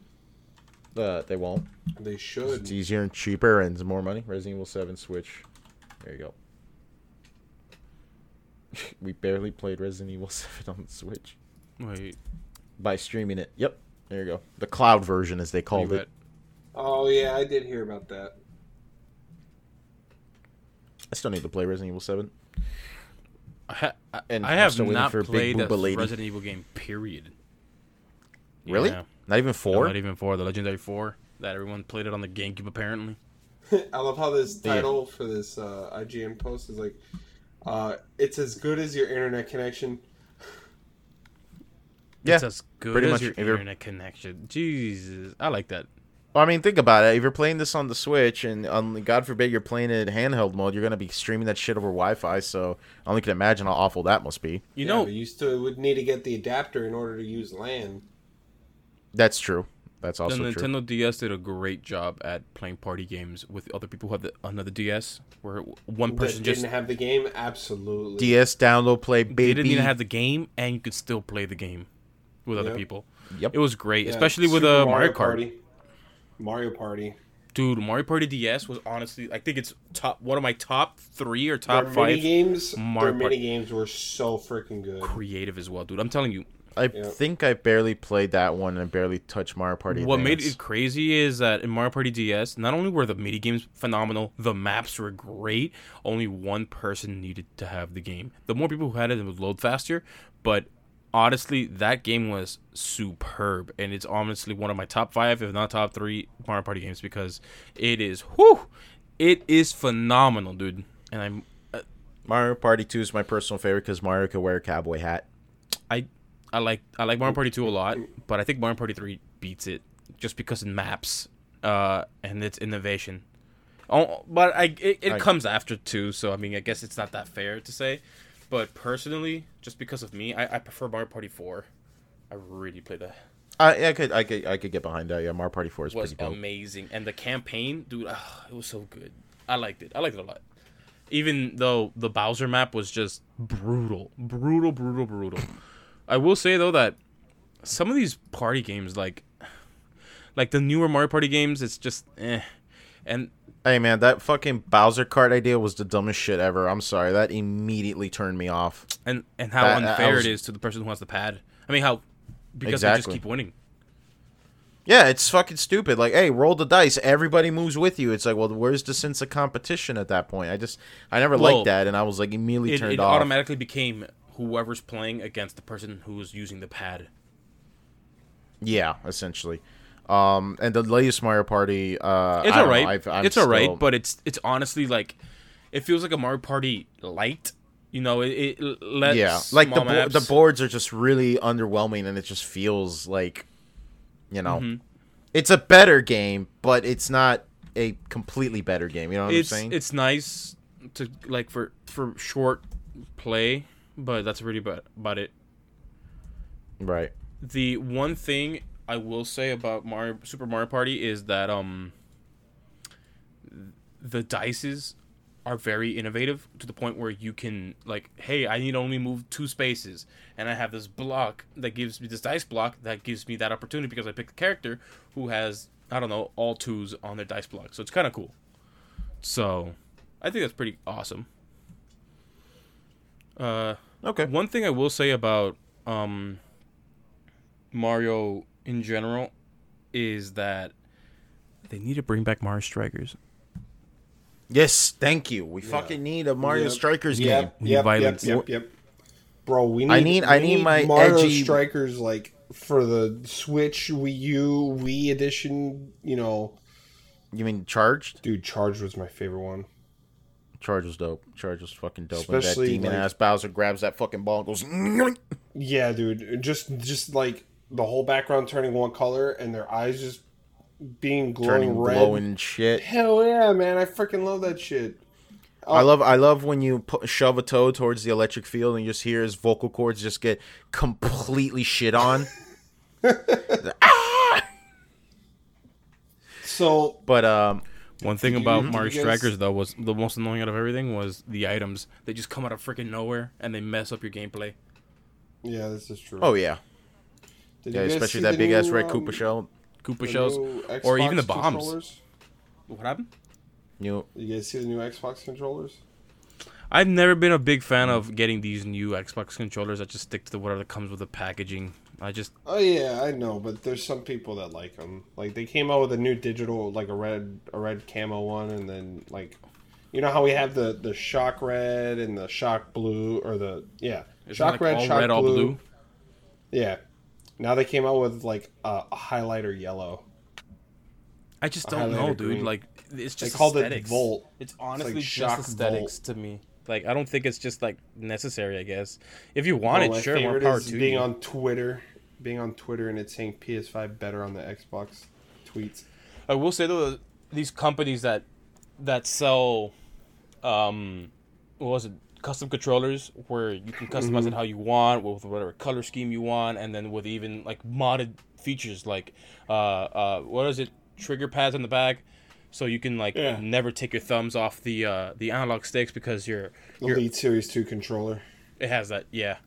Speaker 2: Uh, they won't.
Speaker 3: They should.
Speaker 2: It's easier and cheaper and more money. Resident Evil 7 Switch. There you go. we barely played Resident Evil 7 on the Switch
Speaker 1: Wait,
Speaker 2: by streaming it. Yep. There you go. The cloud version, as they called it.
Speaker 3: Oh yeah, I did hear about that.
Speaker 2: I still need to play Resident Evil 7.
Speaker 1: I, ha- I,
Speaker 2: And
Speaker 1: I have
Speaker 2: still waiting
Speaker 1: not
Speaker 2: for
Speaker 1: played a Resident Evil game. Period.
Speaker 2: Really?
Speaker 1: Yeah.
Speaker 2: Not even
Speaker 1: No,
Speaker 2: four?
Speaker 1: not even four. The Legendary Four that everyone played it on the GameCube apparently.
Speaker 3: I love how this
Speaker 2: Yeah.
Speaker 3: title for this uh, IGN post is like, uh, "It's as good as your internet connection."
Speaker 2: Yeah,
Speaker 1: it's as good
Speaker 2: pretty
Speaker 1: as
Speaker 2: much.
Speaker 1: your
Speaker 2: If you're-
Speaker 1: internet connection. Jesus, I like that.
Speaker 2: Well, I mean, think about it. If you're playing this on the Switch, and on, God forbid you're playing it in handheld mode, you're gonna be streaming that shit over Wi-Fi. So I only can imagine how awful that must be.
Speaker 1: You
Speaker 3: Yeah,
Speaker 1: know,
Speaker 3: but you still would need to get the adapter in order to use LAN.
Speaker 2: That's true. That's
Speaker 1: The
Speaker 2: also true.
Speaker 1: Nintendo DS did a great job at playing party games with other people who have the, another DS, where one
Speaker 3: That
Speaker 1: person
Speaker 3: didn't
Speaker 1: just
Speaker 3: have the game. Absolutely.
Speaker 2: DS download play
Speaker 1: they
Speaker 2: baby.
Speaker 1: didn't even have the game, and you could still play the game with other people.
Speaker 2: Yep.
Speaker 1: It was great,
Speaker 3: Yeah,
Speaker 1: especially with
Speaker 3: a
Speaker 1: uh, Mario Kart.
Speaker 3: Party. Mario Party.
Speaker 1: Dude, Mario Party DS was honestly, I think it's top one of my top three or top
Speaker 3: Their
Speaker 1: five
Speaker 3: mini games.
Speaker 1: Mario
Speaker 3: Their
Speaker 1: Party-
Speaker 3: mini games were so freaking good.
Speaker 1: creative as well, dude. I'm telling you,
Speaker 2: I
Speaker 3: Yeah.
Speaker 2: think I barely played that one and barely touched Mario Party.
Speaker 1: what made it crazy is that in Mario Party DS, not only were the mini games phenomenal, the maps were great. Only one person needed to have the game. The more people who had it, it would load faster. But honestly, that game was superb, and it's honestly one of my top five, if not top three, Mario Party games because it is, whew, it is phenomenal, dude. And I'm, uh,
Speaker 2: Mario Party 2 is my personal favorite because Mario could wear a cowboy hat.
Speaker 1: I, I like, I like Mario Party two a lot, but I think Mario Party three beats it just because of maps, uh, and its innovation. Oh, but I it, it
Speaker 2: I-
Speaker 1: comes after two, so I mean, I guess it's not that fair to say. But personally, just because of me, I, I prefer Mario Party four. I really play that.
Speaker 2: I, I could I could I could get behind that. Yeah, Mario Party 4 is
Speaker 1: was
Speaker 2: pretty dope.
Speaker 1: amazing, and the campaign, dude, ah, it was so good. I liked it. I liked it a lot. Even though the Bowser map was just brutal, brutal, brutal, brutal. I will say though that some of these party games, like, like the newer Mario Party games, it's just eh. And
Speaker 2: Hey man, that fucking Bowser card idea was the dumbest shit ever. I'm sorry, that immediately turned me off.
Speaker 1: and and how
Speaker 2: That-
Speaker 1: unfair
Speaker 2: was-
Speaker 1: it is to the person who has the pad. I mean, how because they just keep winning.
Speaker 2: Yeah, it's fucking stupid. Like, hey, roll the dice. Everybody moves with you. It's like, well, where's the sense of competition at that point? I just, I never
Speaker 1: Well,
Speaker 2: liked that, and I was like immediately
Speaker 1: It,
Speaker 2: turned
Speaker 1: it
Speaker 2: off.
Speaker 1: automatically became whoever's playing against the person who's using the pad.
Speaker 2: Yeah, essentially. Um, and the latest Mario Party, uh,
Speaker 1: It's
Speaker 2: I don't know,
Speaker 1: alright. It's alright, but it's it's honestly like it feels like a Mario Party light. You know, it, it lets
Speaker 2: yeah, like the bo- the boards are just really underwhelming, and it just feels like, you know,
Speaker 1: Mm-hmm.
Speaker 2: it's a better game, but it's not a completely better game. You know what
Speaker 1: It's
Speaker 2: I'm saying?
Speaker 1: it's nice to like for for short play, but that's really about about it.
Speaker 2: right.
Speaker 1: The one thing I will say about Mario Super Mario Party is that um the dices are very innovative to the point where you can like hey i need to only move two spaces and i have this block that gives me this dice block that gives me that opportunity because i picked a character who has i don't know all twos on their dice block so it's kind of cool so i think that's pretty awesome uh
Speaker 2: Okay.
Speaker 1: one thing I will say about um, Mario in general is that they need to bring back Mario Strikers.
Speaker 2: Yes, thank you. We fucking need a Mario
Speaker 3: Yep.
Speaker 2: Strikers
Speaker 3: Yep,
Speaker 2: game.
Speaker 1: We need
Speaker 3: yep, yep,
Speaker 1: violence.
Speaker 3: yep, yep. Bro, we need.
Speaker 2: I need- I
Speaker 3: we
Speaker 2: need my
Speaker 3: Mario
Speaker 2: edgy-
Speaker 3: Strikers like for the Switch, Wii U, Wii edition. You know,
Speaker 2: You mean Charged?
Speaker 3: dude, Charged was my favorite one.
Speaker 2: Charge was dope. Charge was fucking dope.
Speaker 3: Especially,
Speaker 2: and that demon
Speaker 3: like-
Speaker 2: ass Bowser grabs that fucking ball and goes.
Speaker 3: Yeah, dude, just just like the whole background turning one color and their eyes just being glowing
Speaker 2: turning
Speaker 3: red.
Speaker 2: glowing shit.
Speaker 3: Hell yeah, man! I freaking love that shit.
Speaker 2: I love I love when you shove a toe towards the electric field and you just hear his vocal cords just get completely shit on.
Speaker 3: So
Speaker 2: But um,
Speaker 1: One thing
Speaker 3: Did
Speaker 1: about
Speaker 3: you-
Speaker 1: Mario
Speaker 3: guys-
Speaker 1: Strikers though was the most annoying out of everything was the items. They just come out of freaking nowhere and they mess up your gameplay.
Speaker 3: yeah, this is true.
Speaker 2: oh yeah,
Speaker 3: Did
Speaker 2: yeah, especially that
Speaker 3: the
Speaker 2: big ass
Speaker 3: new,
Speaker 2: red
Speaker 3: um,
Speaker 2: Koopa shell.
Speaker 1: Koopa shells or even the bombs. What happened?
Speaker 2: You
Speaker 3: You guys see the new Xbox controllers?
Speaker 1: I've never been a big fan of getting these new Xbox controllers. I just stick to the whatever comes with the packaging. I just
Speaker 3: Oh yeah, I know, but there's some people that like them. Like they came out with a new digital, like a red, a red camo one, and then like, you know how we have the the shock red and the shock blue, or the yeah,
Speaker 1: Isn't
Speaker 3: shock
Speaker 1: like
Speaker 3: red,
Speaker 1: all
Speaker 3: shock
Speaker 1: red, all
Speaker 3: blue.
Speaker 1: blue?
Speaker 3: Yeah. Now they came out with like a, a highlighter yellow.
Speaker 1: I just
Speaker 3: A
Speaker 1: don't know, dude.
Speaker 3: green.
Speaker 1: Like it's
Speaker 3: They
Speaker 1: just
Speaker 3: called
Speaker 1: aesthetics.
Speaker 3: it Volt.
Speaker 1: It's honestly
Speaker 3: like
Speaker 1: just
Speaker 3: shock
Speaker 1: aesthetics
Speaker 3: Volt.
Speaker 1: to me. Like I don't think it's just like necessary. I guess if you want
Speaker 3: Oh,
Speaker 1: it, sure, more
Speaker 3: favorite
Speaker 1: power
Speaker 3: is
Speaker 1: to
Speaker 3: being
Speaker 1: you.
Speaker 3: on Twitter, being on Twitter, and it's saying PS5 better on the Xbox tweets.
Speaker 1: I will say though, these companies that that sell, um, what was it? Custom controllers where you can customize
Speaker 3: Mm-hmm.
Speaker 1: it how you want with whatever color scheme you want, and then with even like modded features like uh uh what is it trigger pads on the back, so you can like
Speaker 3: Yeah.
Speaker 1: never take your thumbs off the uh the analog sticks because you're you're
Speaker 3: Elite Series Two controller.
Speaker 1: it has that yeah.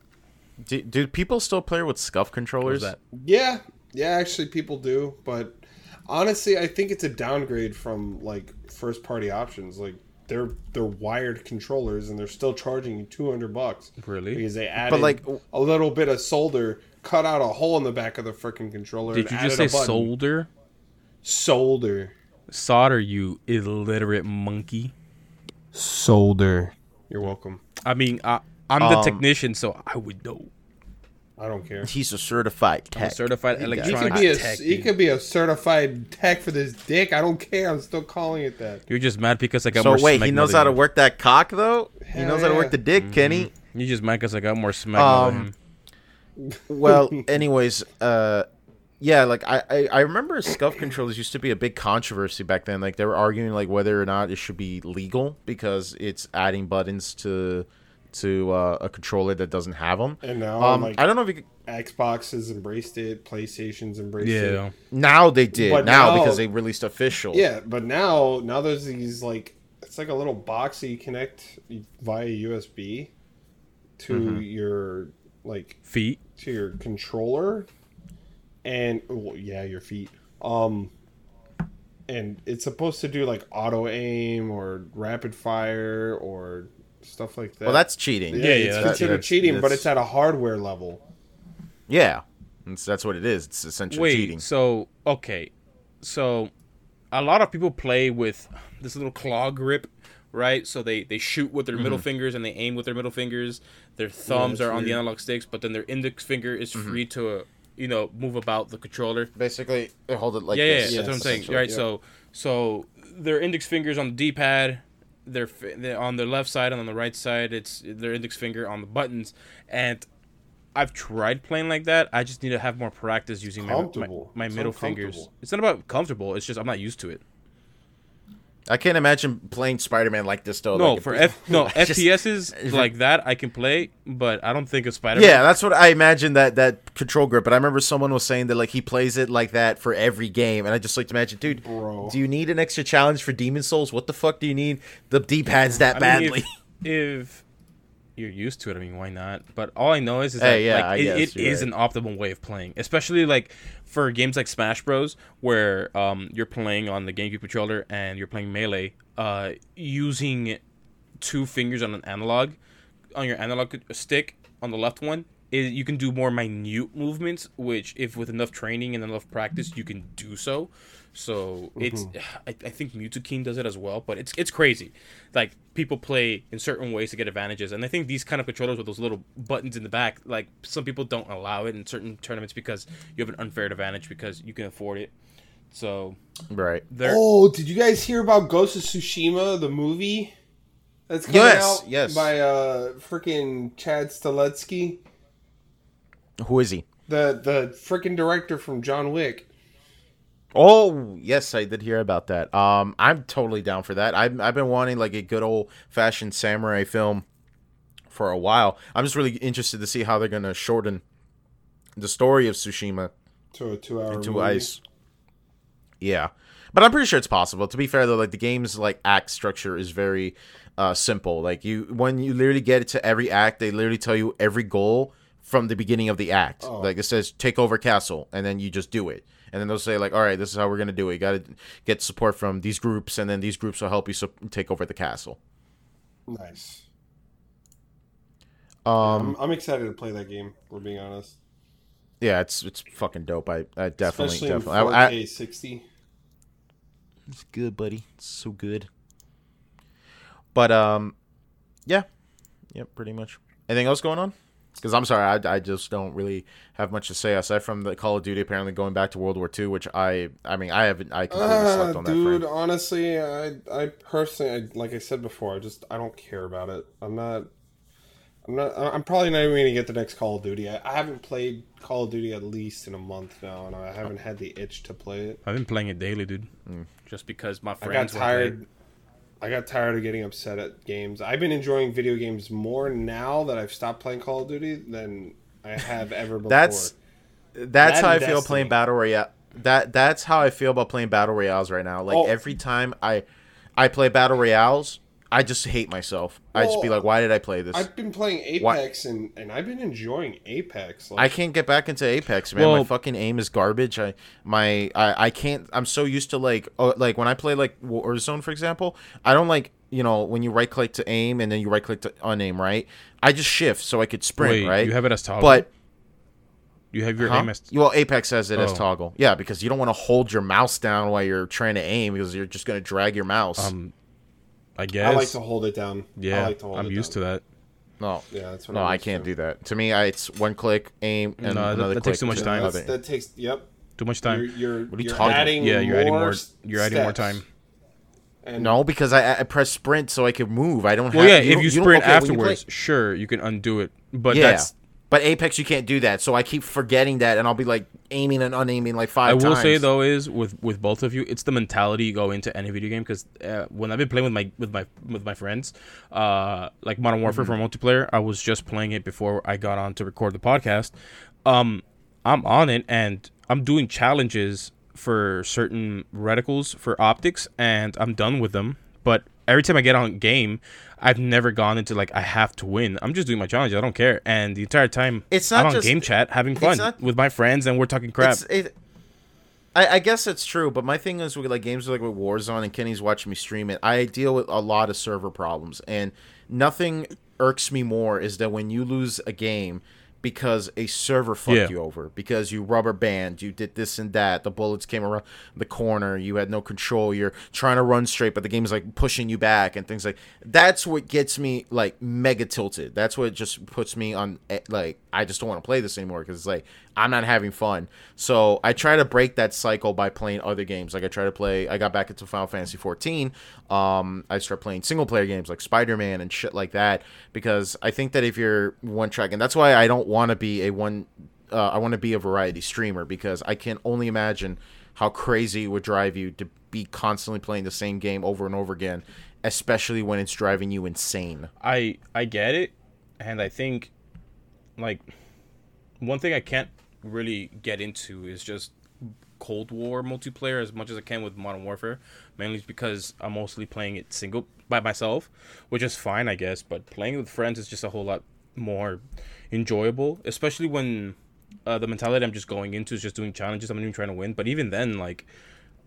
Speaker 2: Do, do people still play with scuff controllers?
Speaker 1: That?
Speaker 3: Yeah, yeah. Actually, people do, but honestly, I think it's a downgrade from like first party options. Like they're they're wired controllers, and they're still charging you two hundred bucks.
Speaker 1: Really?
Speaker 3: Because they added
Speaker 2: like-
Speaker 3: a little bit of solder, cut out a hole in the back of the freaking controller.
Speaker 1: Did
Speaker 3: and
Speaker 1: you just say solder?
Speaker 3: Solder.
Speaker 1: Solder, you illiterate monkey.
Speaker 3: Solder. You're welcome.
Speaker 1: I mean, I, I'm the
Speaker 2: Um,
Speaker 1: technician, so I would know.
Speaker 3: I don't care.
Speaker 2: He's a certified
Speaker 1: I'm
Speaker 2: tech.
Speaker 1: a certified
Speaker 3: You
Speaker 1: electronics
Speaker 3: could be a
Speaker 1: tech.
Speaker 3: you
Speaker 1: dude.
Speaker 3: could be a certified tech for this dick. I don't care. I'm still calling it that.
Speaker 1: You're just mad because I got
Speaker 2: So
Speaker 1: more
Speaker 2: wait, he knows how to work that cock though. he
Speaker 3: Hell
Speaker 2: knows how to work the dick, Kenny.
Speaker 1: You just mad because I got more smegma
Speaker 2: Um. Well, anyways, uh, yeah, like I, I I remember scuff controllers used to be a big controversy back then. Like they were arguing like whether or not it should be legal because it's adding buttons to to uh, a controller that doesn't have them.
Speaker 3: And now,
Speaker 2: Um,
Speaker 3: like
Speaker 2: I don't know if you could,
Speaker 3: Xbox has embraced it, PlayStation's embraced
Speaker 1: Yeah.
Speaker 3: it.
Speaker 2: now they did now,
Speaker 3: now-
Speaker 2: because they released official.
Speaker 3: Yeah, but now now there's these like it's like a little box that you connect via USB to
Speaker 2: Mm-hmm.
Speaker 3: your like
Speaker 1: Feet.
Speaker 3: to your controller and well, yeah, your feet. Um and it's supposed to do like auto aim or rapid fire or stuff like that.
Speaker 2: Well, that's cheating.
Speaker 3: yeah,
Speaker 1: Yeah,
Speaker 3: it's
Speaker 1: yeah, that's-
Speaker 3: considered
Speaker 2: that's-
Speaker 3: cheating, but it's at a hardware level.
Speaker 2: yeah. That's, that's what it is. It's essentially
Speaker 1: Wait,
Speaker 2: cheating.
Speaker 1: so okay, so a lot of people play with this little claw grip, right? So they they shoot with their
Speaker 2: Mm-hmm.
Speaker 1: middle fingers and they aim with their middle fingers. Their thumbs
Speaker 3: that's
Speaker 1: are on the analog sticks, but then their index finger is
Speaker 2: Mm-hmm.
Speaker 1: free to uh, you know move about the controller.
Speaker 2: Basically, they hold it like
Speaker 1: yeah, yeah,
Speaker 2: this.
Speaker 1: yeah, that's what I'm saying. Right,
Speaker 3: yeah.
Speaker 1: so so their index fingers on the D-pad, their they're on the left side and on the right side, it's their index finger on the buttons, and I've tried playing like that. I just need to have more practice using my my, my middle fingers. It's not about comfortable. It's just I'm not used to it.
Speaker 2: I can't imagine playing Spider-Man like this though.
Speaker 1: No,
Speaker 2: like,
Speaker 1: for F no FPSs like that I can play, but I don't think it's Spider.
Speaker 2: Man Yeah, that's what I imagine that that control grip. But I remember someone was saying that like he plays it like that for every game, and I just like to imagine, dude,
Speaker 3: Bro.
Speaker 2: do you need an extra challenge for Demon's Souls? What the fuck do you need the D pads that
Speaker 1: I mean,
Speaker 2: badly?
Speaker 1: if, if you're used to it, I mean, why not? But all I know is, is
Speaker 2: Hey,
Speaker 1: that
Speaker 2: yeah,
Speaker 1: like, it,
Speaker 2: guess
Speaker 1: it
Speaker 2: right.
Speaker 1: an optimal way of playing, especially like for games like Smash Bros, where um, you're playing on the GameCube controller and you're playing melee, uh, using two fingers on an analog on your analog stick on the left one. Is you can do more minute movements, which, if with enough training and enough practice, you can do so. So it's, I, I think Mewtwo does it as well, but it's it's crazy. Like people play in certain ways to get advantages, and I think these kind of controllers with those little buttons in the back, like some people don't allow it in certain tournaments because you have an unfair advantage because you can afford it. So
Speaker 2: right.
Speaker 1: they're
Speaker 3: Oh, did you guys hear about Ghost of Tsushima, the movie? That's coming
Speaker 2: Yes,
Speaker 3: out
Speaker 2: yes.
Speaker 3: by uh freaking Chad Stahelski,
Speaker 2: Who is he?
Speaker 3: the the freaking director from John Wick.
Speaker 2: Oh yes, I did hear about that. Um, I'm totally down for that. I've I've been wanting like a good old fashioned samurai film for a while. I'm just really interested to see how they're gonna shorten the story of Tsushima
Speaker 3: To a two hour
Speaker 2: to
Speaker 3: movie.
Speaker 2: ice. Yeah, but I'm pretty sure it's possible. To be fair though, like the game's like act structure is very uh, simple. Like you, when you literally get it to every act, they literally tell you every goal from the beginning of the act.
Speaker 3: Oh.
Speaker 2: Like it says, take over castle, and then you just do it. And then they'll say like, all right, this is how we're gonna do it. You gotta get support from these groups, and then these groups will help you sup- take over the castle.
Speaker 3: Nice.
Speaker 2: Um,
Speaker 3: I'm, I'm excited to play that game. We're being honest.
Speaker 2: yeah, it's it's fucking dope. I, I definitely
Speaker 3: Especially
Speaker 2: definitely.
Speaker 3: in 4K
Speaker 2: I, I,
Speaker 3: 60.
Speaker 2: It's good, buddy. It's so good. But um, yeah, yep, pretty much. Anything else going on? Because I'm sorry, I, I just don't really have much to say aside from the Call of Duty apparently going back to World War II, which I I mean I haven't I completely
Speaker 3: Ah,
Speaker 2: slept on that.
Speaker 3: dude, honestly, I I personally, I, like I said before, I just I don't care about it. I'm not. I'm not. I'm probably not even gonna get the next Call of Duty. I, I haven't played Call of Duty at least in a month now, and I haven't had the itch to play it.
Speaker 1: I've been playing it daily, dude.
Speaker 2: Mm.
Speaker 1: Just because my
Speaker 3: I got
Speaker 1: friends were
Speaker 3: tired. I got tired of getting upset at games. I've been enjoying video games more now that I've stopped playing Call of Duty than I have ever before.
Speaker 2: That's that's how I
Speaker 3: Madden
Speaker 2: feel playing battle royale. That that's how I feel about playing battle royales right now. Like
Speaker 3: Oh.
Speaker 2: every time I I play battle royales, I just hate myself. I just be like, why did I play this?
Speaker 3: I've been playing Apex and and I've been enjoying Apex. Like,
Speaker 2: I can't get back into Apex, man. my fucking aim is garbage. I my I, I can't. I'm so used to like oh, like when I play like Warzone, for example. I don't like you know when you right click to aim and then you right click to unaim. Right. I just shift so I could sprint.
Speaker 1: Wait,
Speaker 2: right.
Speaker 1: you have it as toggle.
Speaker 2: but
Speaker 1: you have your
Speaker 2: huh?
Speaker 1: aim as
Speaker 2: well, Apex has it as
Speaker 1: Oh.
Speaker 2: toggle. Yeah, because you don't want to hold your mouse down while you're trying to aim because you're just gonna drag your mouse.
Speaker 1: um. I guess.
Speaker 3: I like to hold it down.
Speaker 1: yeah,
Speaker 3: I like to hold
Speaker 1: I'm
Speaker 3: it
Speaker 1: used
Speaker 3: down.
Speaker 1: to that.
Speaker 2: no.
Speaker 3: Yeah, that's what
Speaker 2: No,
Speaker 3: I'm
Speaker 2: I can't
Speaker 3: to.
Speaker 2: do that. To me, I, it's one click, aim, and
Speaker 1: No,
Speaker 2: another
Speaker 1: that
Speaker 2: click.
Speaker 1: takes too much time.
Speaker 2: another.
Speaker 3: That takes. Yep.
Speaker 1: Too much time.
Speaker 3: You're, you're,
Speaker 2: What are you
Speaker 3: you're
Speaker 2: talking-
Speaker 3: adding
Speaker 1: yeah, you're adding more.
Speaker 3: s-
Speaker 1: You're adding more time.
Speaker 3: And
Speaker 2: No, because I, I press sprint so I can move. I don't
Speaker 1: Well,
Speaker 2: have.
Speaker 1: yeah.
Speaker 2: you
Speaker 1: if
Speaker 2: don't-
Speaker 1: you sprint
Speaker 2: okay, when you play-
Speaker 1: afterwards, sure, you can undo it. But
Speaker 2: yeah,
Speaker 1: that's.
Speaker 2: But Apex you can't do that. So I keep forgetting that, and I'll be like aiming and unaiming like five.
Speaker 1: I will
Speaker 2: times.
Speaker 1: say though is with with both of you, it's the mentality you go into any video game because uh, when I've been playing with my with my with my friends, uh, like Modern Warfare
Speaker 2: Mm-hmm.
Speaker 1: for multiplayer, I was just playing it before I got on to record the podcast. Um, I'm on it and I'm doing challenges for certain reticles for optics, and I'm done with them. But every time I get on game, I've never gone into like I have to win. I'm just doing my challenge. I don't care. And the entire time,
Speaker 2: It's not
Speaker 1: I'm
Speaker 2: not
Speaker 1: on game chat having fun
Speaker 2: not-
Speaker 1: with my friends, and we're talking crap.
Speaker 2: It's, it, I, I guess it's true, but my thing is with like games like with Warzone and Kenny's watching me stream it. I deal with a lot of server problems, and nothing irks me more is that when you lose a game because a server fucked
Speaker 1: Yeah.
Speaker 2: you over because you rubber band, you did this and that, the bullets came around the corner, you had no control, you're trying to run straight, but the game is like pushing you back and things like that's what gets me like mega tilted. That's what just puts me on eh, like I just don't want to play this anymore because it's like I'm not having fun. So I try to break that cycle by playing other games. Like I try to play. I got back into Final Fantasy 14. Um, I start playing single player games like Spider Man and shit like that because I think that if you're one track, and that's why I don't want to be a one. Uh, I want to be a variety streamer because I can only imagine how crazy it would drive you to be constantly playing the same game over and over again, especially when it's driving you insane.
Speaker 1: I I get it, and I think like one thing I can't really get into is just Cold War multiplayer as much as I can with Modern Warfare, mainly because I'm mostly playing it single by myself, which is fine, I guess. But playing with friends is just a whole lot more enjoyable, especially when uh, the mentality I'm just going into is just doing challenges. I'm not even trying to win. But even then, like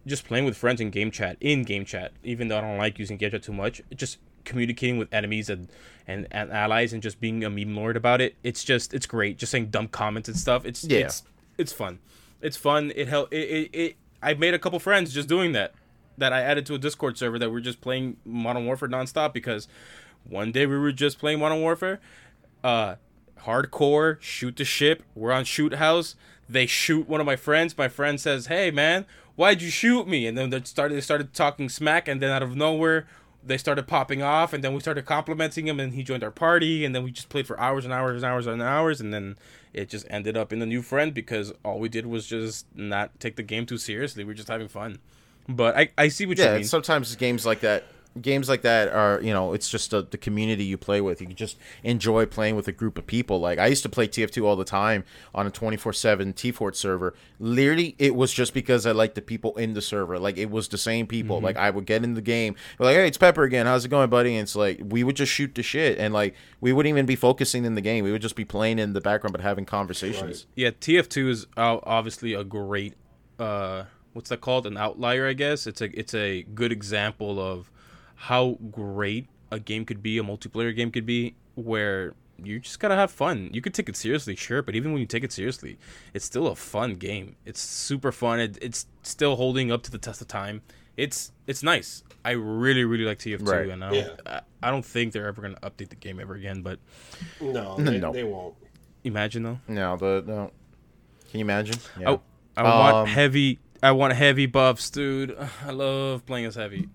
Speaker 1: just playing with friends in game chat, in game chat, even though I don't like using game chat too much, just communicating with enemies and, and, and allies and just being a meme lord about it. It's just it's great. Just saying dumb comments and stuff. It's
Speaker 2: Yeah.
Speaker 1: it's it's fun. It's fun. It help it, it, it I made a couple friends just doing that. That I added to a Discord server that we're just playing Modern Warfare nonstop because one day we were just playing Modern Warfare. Uh hardcore, shoot the ship. We're on shoot house. They shoot one of my friends. My friend says, "Hey man, why'd you shoot me?" And then they started they started talking smack, and then out of nowhere, they started popping off, and then we started complimenting him, and he joined our party, and then we just played for hours and hours and hours and hours, and then it just ended up in a new friend because all we did was just not take the game too seriously. We are just having fun. But I, I see what you
Speaker 2: yeah,
Speaker 1: mean.
Speaker 2: sometimes games like that, games like that are you know it's just a, the community you play with. You can just enjoy playing with a group of people. Like I used to play TF2 all the time on a twenty four seven 2Fort server. Literally, it was just because I liked the people in the server. Like it was the same people.
Speaker 1: Mm-hmm.
Speaker 2: Like I would get in the game, like, hey, it's Pepper again. How's it going, buddy? And it's like we would just shoot the shit, and like we wouldn't even be focusing in the game. We would just be playing in the background but having conversations.
Speaker 1: Yeah, TF2 is obviously a great uh what's that called? An outlier, I guess. It's a it's a good example of how great a game could be, a multiplayer game could be where you just got to have fun. You could take it seriously, sure, but even when you take it seriously, it's still a fun game. It's super fun. It, it's still holding up to the test of time. It's it's nice. I really really like TF2
Speaker 2: Right.
Speaker 1: and I don't,
Speaker 3: Yeah.
Speaker 1: I, I don't think they're ever going to update the game ever again, but
Speaker 3: No, they,
Speaker 2: No.
Speaker 3: they won't.
Speaker 1: imagine though.
Speaker 2: No, the no. Can you imagine? Yeah.
Speaker 1: I, I want
Speaker 2: Um,
Speaker 1: heavy. I want heavy buffs, dude. I love playing as heavy.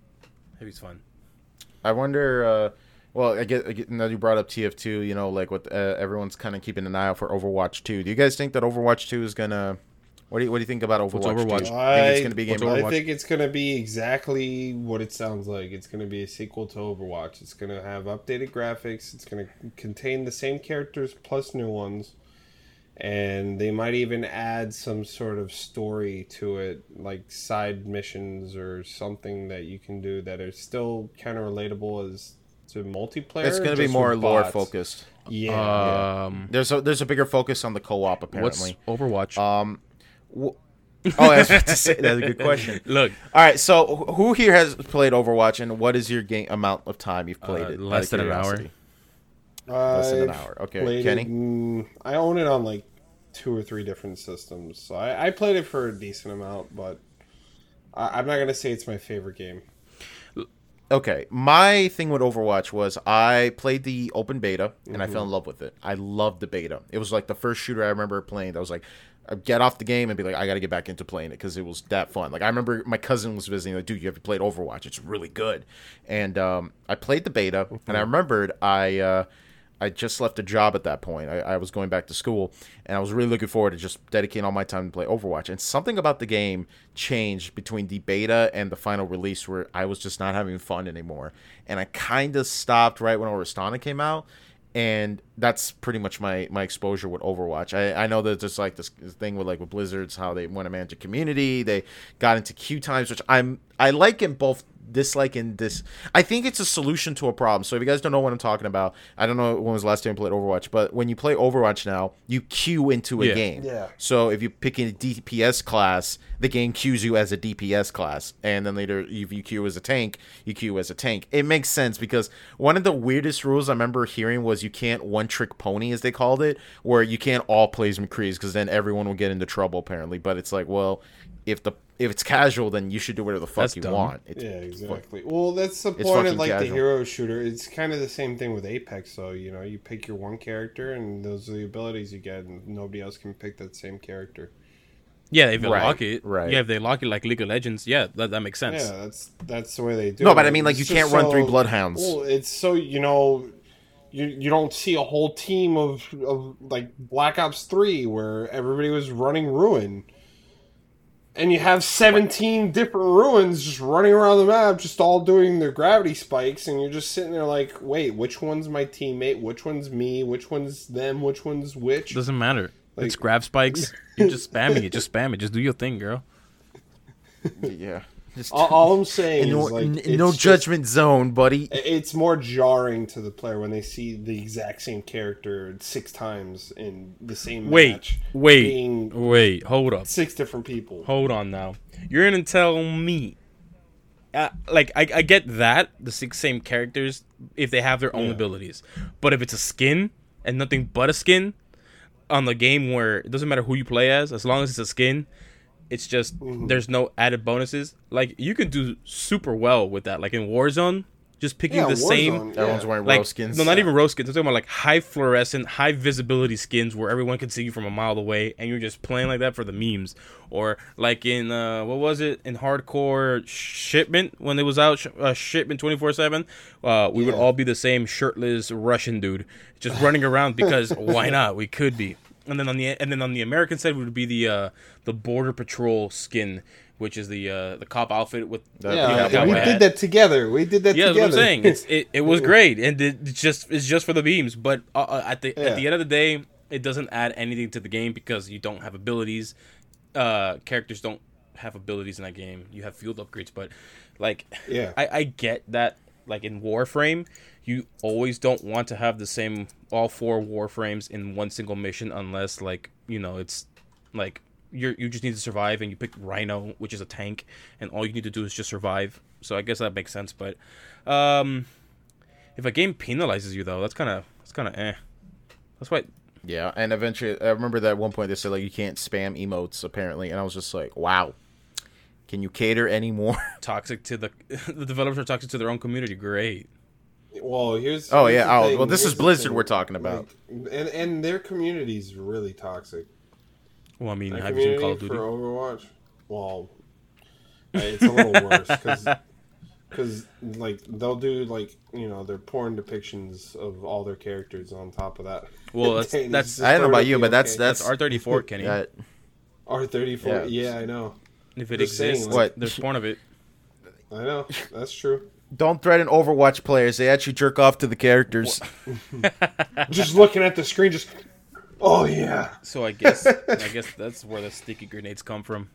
Speaker 1: Heavy's fun.
Speaker 2: I wonder. Uh, well, I get, I get now you brought up TF2. You know, like what uh, everyone's kind of keeping an eye out for Overwatch 2. Do you guys think that Overwatch 2 is gonna? What do you What do you think about Overwatch?
Speaker 1: Overwatch?
Speaker 2: 2?
Speaker 3: I-
Speaker 2: think it's gonna be game.
Speaker 1: Overwatch?
Speaker 3: I think it's gonna be exactly what it sounds like. It's gonna be a sequel to Overwatch. It's gonna have updated graphics. It's gonna contain the same characters plus new ones, and they might even add some sort of story to it, like side missions or something that you can do that are still kind of relatable as to multiplayer.
Speaker 2: It's going to be more lore
Speaker 3: bots.
Speaker 2: focused.
Speaker 3: Yeah, yeah.
Speaker 1: Um,
Speaker 2: There's a there's a bigger focus on the co-op apparently
Speaker 1: what's
Speaker 2: apparently.
Speaker 1: Overwatch?
Speaker 2: Um, wh- oh, I was about to say that's a good question.
Speaker 1: Look,
Speaker 2: All right, so who here has played Overwatch, and what is your game amount of time you've played
Speaker 1: Uh,
Speaker 2: it?
Speaker 1: less
Speaker 2: of
Speaker 1: than an hour.
Speaker 2: Less than an hour. Okay, Kenny?
Speaker 3: It, mm, I own it on like two or three different systems, so I, I played it for a decent amount, but I, I'm not gonna say it's my favorite game.
Speaker 2: Okay, my thing with Overwatch was I played the open beta and I
Speaker 3: Mm-hmm.
Speaker 2: fell in love with it. I loved the beta. It was like the first shooter I remember playing. That was like, I'd get off the game and be like, I got to get back into playing it because it was that fun. Like I remember my cousin was visiting, like, dude, you have played Overwatch? It's really good. And um, I played the beta and I remembered I. Uh, I just left a job at that point. I, I was going back to school, and I was really looking forward to just dedicating all my time to play Overwatch. And something about the game changed between the beta and the final release, where I was just not having fun anymore. And I kind of stopped right when Oristana came out, and that's pretty much my my exposure with Overwatch. I, I know that there's like this thing with like with Blizzard's how they want to manage a community. They got into queue times, which I'm I like in both dislike in this. I think it's a solution to a problem. So if you guys don't know what I'm talking about, I don't know when was the last time you played Overwatch, but when you play Overwatch now, you queue into a
Speaker 1: Yeah.
Speaker 2: game.
Speaker 3: Yeah.
Speaker 2: So if you pick a DPS class, the game queues you as a DPS class, and then later if you queue as a tank, you queue as a tank. It makes sense because one of the weirdest rules I remember hearing was you can't one trick pony, as they called it, where you can't all play as McCree's because then everyone will get into trouble apparently. But it's like, well, if the if it's casual, then you should do whatever the fuck
Speaker 1: That's
Speaker 2: you
Speaker 1: dumb.
Speaker 2: want. It's,
Speaker 3: Yeah, exactly. Well, that's the
Speaker 2: It's
Speaker 3: point of like
Speaker 2: casual.
Speaker 3: the hero shooter. It's kind of the same thing with Apex, though. You know, you pick your one character, and those are the abilities you get, and nobody else can pick that same character.
Speaker 1: yeah, if they
Speaker 2: Right,
Speaker 1: lock it,
Speaker 2: right.
Speaker 1: Yeah, if they lock it like League of Legends, yeah, that, that makes sense.
Speaker 3: Yeah, that's that's the way they do.
Speaker 2: No,
Speaker 3: it.
Speaker 2: but I mean, like,
Speaker 3: It's
Speaker 2: you can't run three bloodhounds.
Speaker 3: Well, it's so you know, you you don't see a whole team of of like Black Ops Three where everybody was running ruin. And you have 17 different ruins just running around the map, just all doing their gravity spikes, and you're just sitting there like, wait, which one's my teammate? Which one's me? Which one's them? Which one's which?
Speaker 1: Doesn't matter.
Speaker 3: Like-
Speaker 1: it's grav spikes. You're just spamming it. Just spam it. Just do your thing, girl.
Speaker 2: yeah. Just,
Speaker 3: all, all I'm saying
Speaker 2: no,
Speaker 3: is like,
Speaker 2: n-
Speaker 3: it's
Speaker 2: no
Speaker 3: just-
Speaker 2: judgment zone, buddy.
Speaker 3: It's more jarring to the player when they see the exact same character six times in the same
Speaker 1: Wait,
Speaker 3: match.
Speaker 1: wait,
Speaker 3: being
Speaker 1: wait. Hold up.
Speaker 3: six different people.
Speaker 1: Hold on now. You're gonna tell me, uh, like I, I get that the six same characters if they have their own
Speaker 3: Yeah.
Speaker 1: abilities, but if it's a skin and nothing but a skin on the game where it doesn't matter who you play as, as long as it's a skin, it's just
Speaker 3: Mm-hmm.
Speaker 1: there's no added bonuses. Like you can do super well with that. Like in Warzone, just picking
Speaker 3: Yeah,
Speaker 1: the same
Speaker 3: Warzone,
Speaker 2: Everyone's wearing
Speaker 1: like
Speaker 2: rose skins.
Speaker 1: no, not even rose skins. I'm talking about like high fluorescent, high visibility skins where everyone can see you from a mile away, and you're just playing like that for the memes. Or like in uh, what was it in hardcore shipment when it was out sh- uh, shipment 24 seven. Uh, we would all be the same shirtless Russian dude just running around because why not? We could be. And then on the and then on the American side would be the uh, the border patrol skin, which is the uh, the cop outfit with
Speaker 2: That-
Speaker 3: Yeah,
Speaker 1: the
Speaker 3: we
Speaker 1: hat.
Speaker 3: did that together. We did that
Speaker 1: Yeah, that's
Speaker 3: together.
Speaker 1: what I'm saying. It's it, it was great, and it, it's just it's just for the beams. But uh, uh, at the
Speaker 3: Yeah.
Speaker 1: at the end of the day, it doesn't add anything to the game because you don't have abilities. Uh, characters don't have abilities in that game. You have field upgrades, but like,
Speaker 3: Yeah.
Speaker 1: I, I get that. Like in Warframe, you always don't want to have the same all four Warframes in one single mission unless like you know it's like you you just need to survive and you pick Rhino, which is a tank, and all you need to do is just survive. So I guess that makes sense. But um, if a game penalizes you though, that's kind of that's kind of eh. That's why
Speaker 2: Yeah, and eventually, I remember that at one point they said like you can't spam emotes apparently, and I was just like, wow, can you cater anymore?
Speaker 1: toxic to the the developers are toxic to their own community. Great.
Speaker 3: Well, here's.
Speaker 2: Oh,
Speaker 3: here's
Speaker 2: yeah, oh, well, this is
Speaker 3: Here's the
Speaker 2: Blizzard we're talking about.
Speaker 3: Like, and and their community's really toxic.
Speaker 1: Well, I mean,
Speaker 3: Their
Speaker 1: have you seen
Speaker 3: community
Speaker 1: Call of
Speaker 3: for Overwatch. Well, it's a little worse because because like they'll do like you know their porn depictions of all their characters on top of that.
Speaker 1: Well, that's that's
Speaker 2: I don't know about you, but that's
Speaker 3: okay.
Speaker 1: that's
Speaker 2: that's
Speaker 1: R thirty four, Kenny.
Speaker 3: R thirty four.
Speaker 2: Yeah.
Speaker 3: Yeah, I know.
Speaker 1: if it
Speaker 3: just saying,
Speaker 1: exists,
Speaker 3: like-
Speaker 2: What?
Speaker 1: there's porn of it.
Speaker 3: I know. That's true.
Speaker 2: Don't threaten Overwatch players. They actually jerk off to the characters.
Speaker 3: just looking at the screen, just Oh yeah,
Speaker 1: So I guess I guess that's where the sticky grenades come from.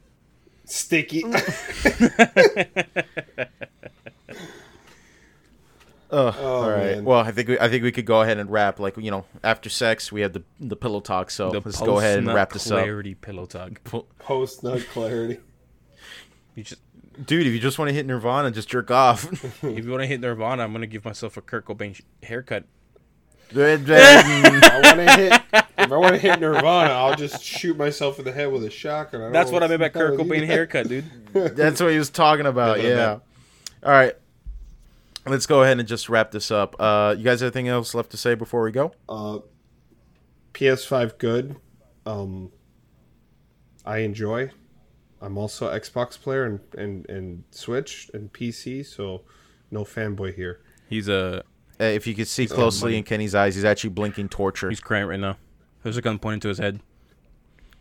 Speaker 3: sticky.
Speaker 2: Ugh,
Speaker 3: Oh,
Speaker 2: all right.
Speaker 3: man.
Speaker 2: Well, I think we, I think we could go ahead and wrap. Like you know, after sex, we have the the pillow talk. So
Speaker 1: The
Speaker 2: let's go ahead and wrap this up,
Speaker 1: clarity pillow talk.
Speaker 3: Post nut clarity.
Speaker 1: You just
Speaker 2: dude. If you just want to hit Nirvana, just jerk off.
Speaker 1: if you want to hit Nirvana, I'm gonna give myself a Kurt Cobain sh- haircut.
Speaker 3: I want to hit. If I want to hit Nirvana, I'll just shoot myself in the head with a shotgun. I don't
Speaker 1: That's
Speaker 3: know
Speaker 1: what I
Speaker 3: what's
Speaker 1: meant by
Speaker 3: the
Speaker 1: Kurt Cobain
Speaker 3: you.
Speaker 1: haircut, dude.
Speaker 2: That's what he was talking about.
Speaker 1: That's what I
Speaker 2: Yeah.
Speaker 1: meant.
Speaker 2: All right. Let's go ahead and just wrap this up. Uh, you guys have anything else left to say before we go?
Speaker 3: Uh, PS5 good. Um, I enjoy. I'm also Xbox player and, and, and Switch and PC, so no fanboy here.
Speaker 1: He's a
Speaker 2: Uh, if you could see closely in Kenny's eyes, he's actually blinking torture.
Speaker 1: he's crying right now. There's a gun pointing to his head.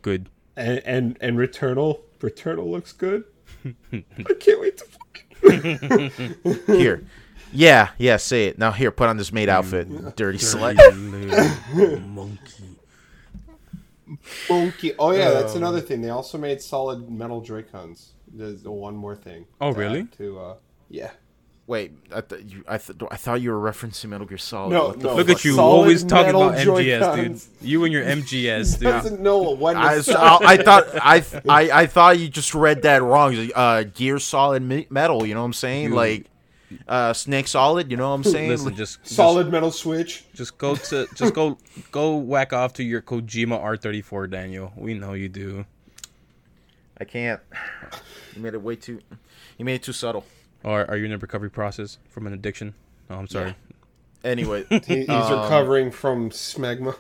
Speaker 1: Good.
Speaker 3: And and, and Returnal, Returnal looks good. I can't wait to. Fucking...
Speaker 2: Here. Yeah, yeah, say it. Now here, put on this maid outfit, dirty slut.
Speaker 1: Monkey.
Speaker 3: Monkey. Oh yeah, that's another thing. They also made solid metal Joy-Cons. There's the one more thing.
Speaker 1: Oh,
Speaker 3: to
Speaker 1: really?
Speaker 3: To uh, yeah.
Speaker 2: Wait, I, th- you, I, th- I thought you were referencing Metal Gear Solid.
Speaker 3: No, no.
Speaker 1: Look at you,
Speaker 3: Solid
Speaker 1: always talking about MGS,
Speaker 3: Joy-Cons.
Speaker 1: dude. You and your MGS, dude.
Speaker 3: Doesn't know what
Speaker 2: I,
Speaker 3: was-
Speaker 2: I, I thought I, I I thought you just read that wrong. Uh, Gear Solid Metal. You know what I'm saying?
Speaker 1: You-
Speaker 2: Like, uh, Snake Solid. You know what I'm saying?
Speaker 1: Listen,
Speaker 2: Like-
Speaker 1: just just-
Speaker 3: solid metal Switch.
Speaker 1: Just go to just go go whack off to your Kojima R34, Daniel. We know you do.
Speaker 2: I can't. You made it way too. You made it too subtle.
Speaker 1: Or are you in a recovery process from an addiction? Oh, I'm sorry.
Speaker 2: Anyway,
Speaker 3: He, he's
Speaker 2: Um,
Speaker 3: recovering from smegma.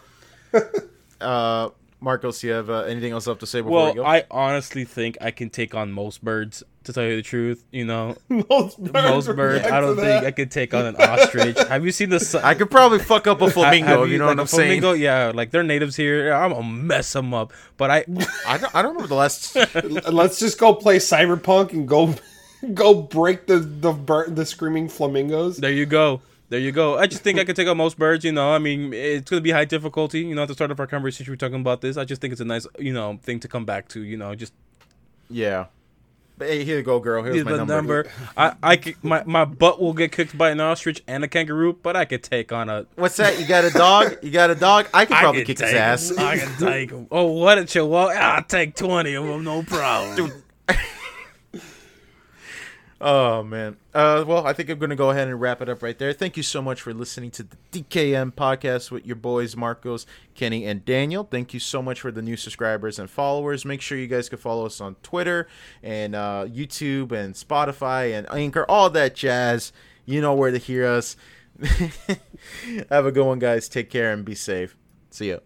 Speaker 2: uh, Marcos, you have uh, anything else left to say before we
Speaker 1: Well,
Speaker 2: go?
Speaker 1: I honestly think I can take on most birds. To tell you the truth, you know,
Speaker 3: most birds.
Speaker 1: most birds. I don't think I could take on an ostrich. Have you seen the? su-
Speaker 2: I could probably fuck up a flamingo.
Speaker 1: have
Speaker 2: you know
Speaker 1: like
Speaker 2: what I'm saying?
Speaker 1: flamingo? Yeah, like they're natives here. I'm gonna mess them up. But I,
Speaker 2: I don't, I don't remember the last.
Speaker 3: Let's just go play Cyberpunk and go, go break the the bir- the screaming flamingos.
Speaker 1: there you go. There you go. I just think I could take on most birds. You know, I mean, it's gonna be high difficulty. You know, at the start of our conversation, we are talking about this. I just think it's a nice, you know, thing to come back to. You know, just
Speaker 2: yeah. But hey, here you go, girl. Here's
Speaker 1: Here's
Speaker 2: my
Speaker 1: the
Speaker 2: number.
Speaker 1: number. I, I could, my, my butt will get kicked by an ostrich and a kangaroo, but I could take on a.
Speaker 2: What's that? You got a dog? You got a dog? I could
Speaker 1: I
Speaker 2: probably
Speaker 1: could
Speaker 2: kick his
Speaker 1: take
Speaker 2: ass.
Speaker 1: him. I can take him. Oh, what a chihuahua! I'll take twenty of them, no problem.
Speaker 2: Oh man. Uh, well, I think I'm gonna go ahead and wrap it up right there. Thank you so much for listening to the DKM podcast with your boys Marcos, Kenny, and Daniel. Thank you so much for the new subscribers and followers. Make sure you guys can follow us on Twitter and uh, YouTube and Spotify and Anchor, all that jazz. You know where to hear us. Have a good one, guys. Take care and be safe. See ya.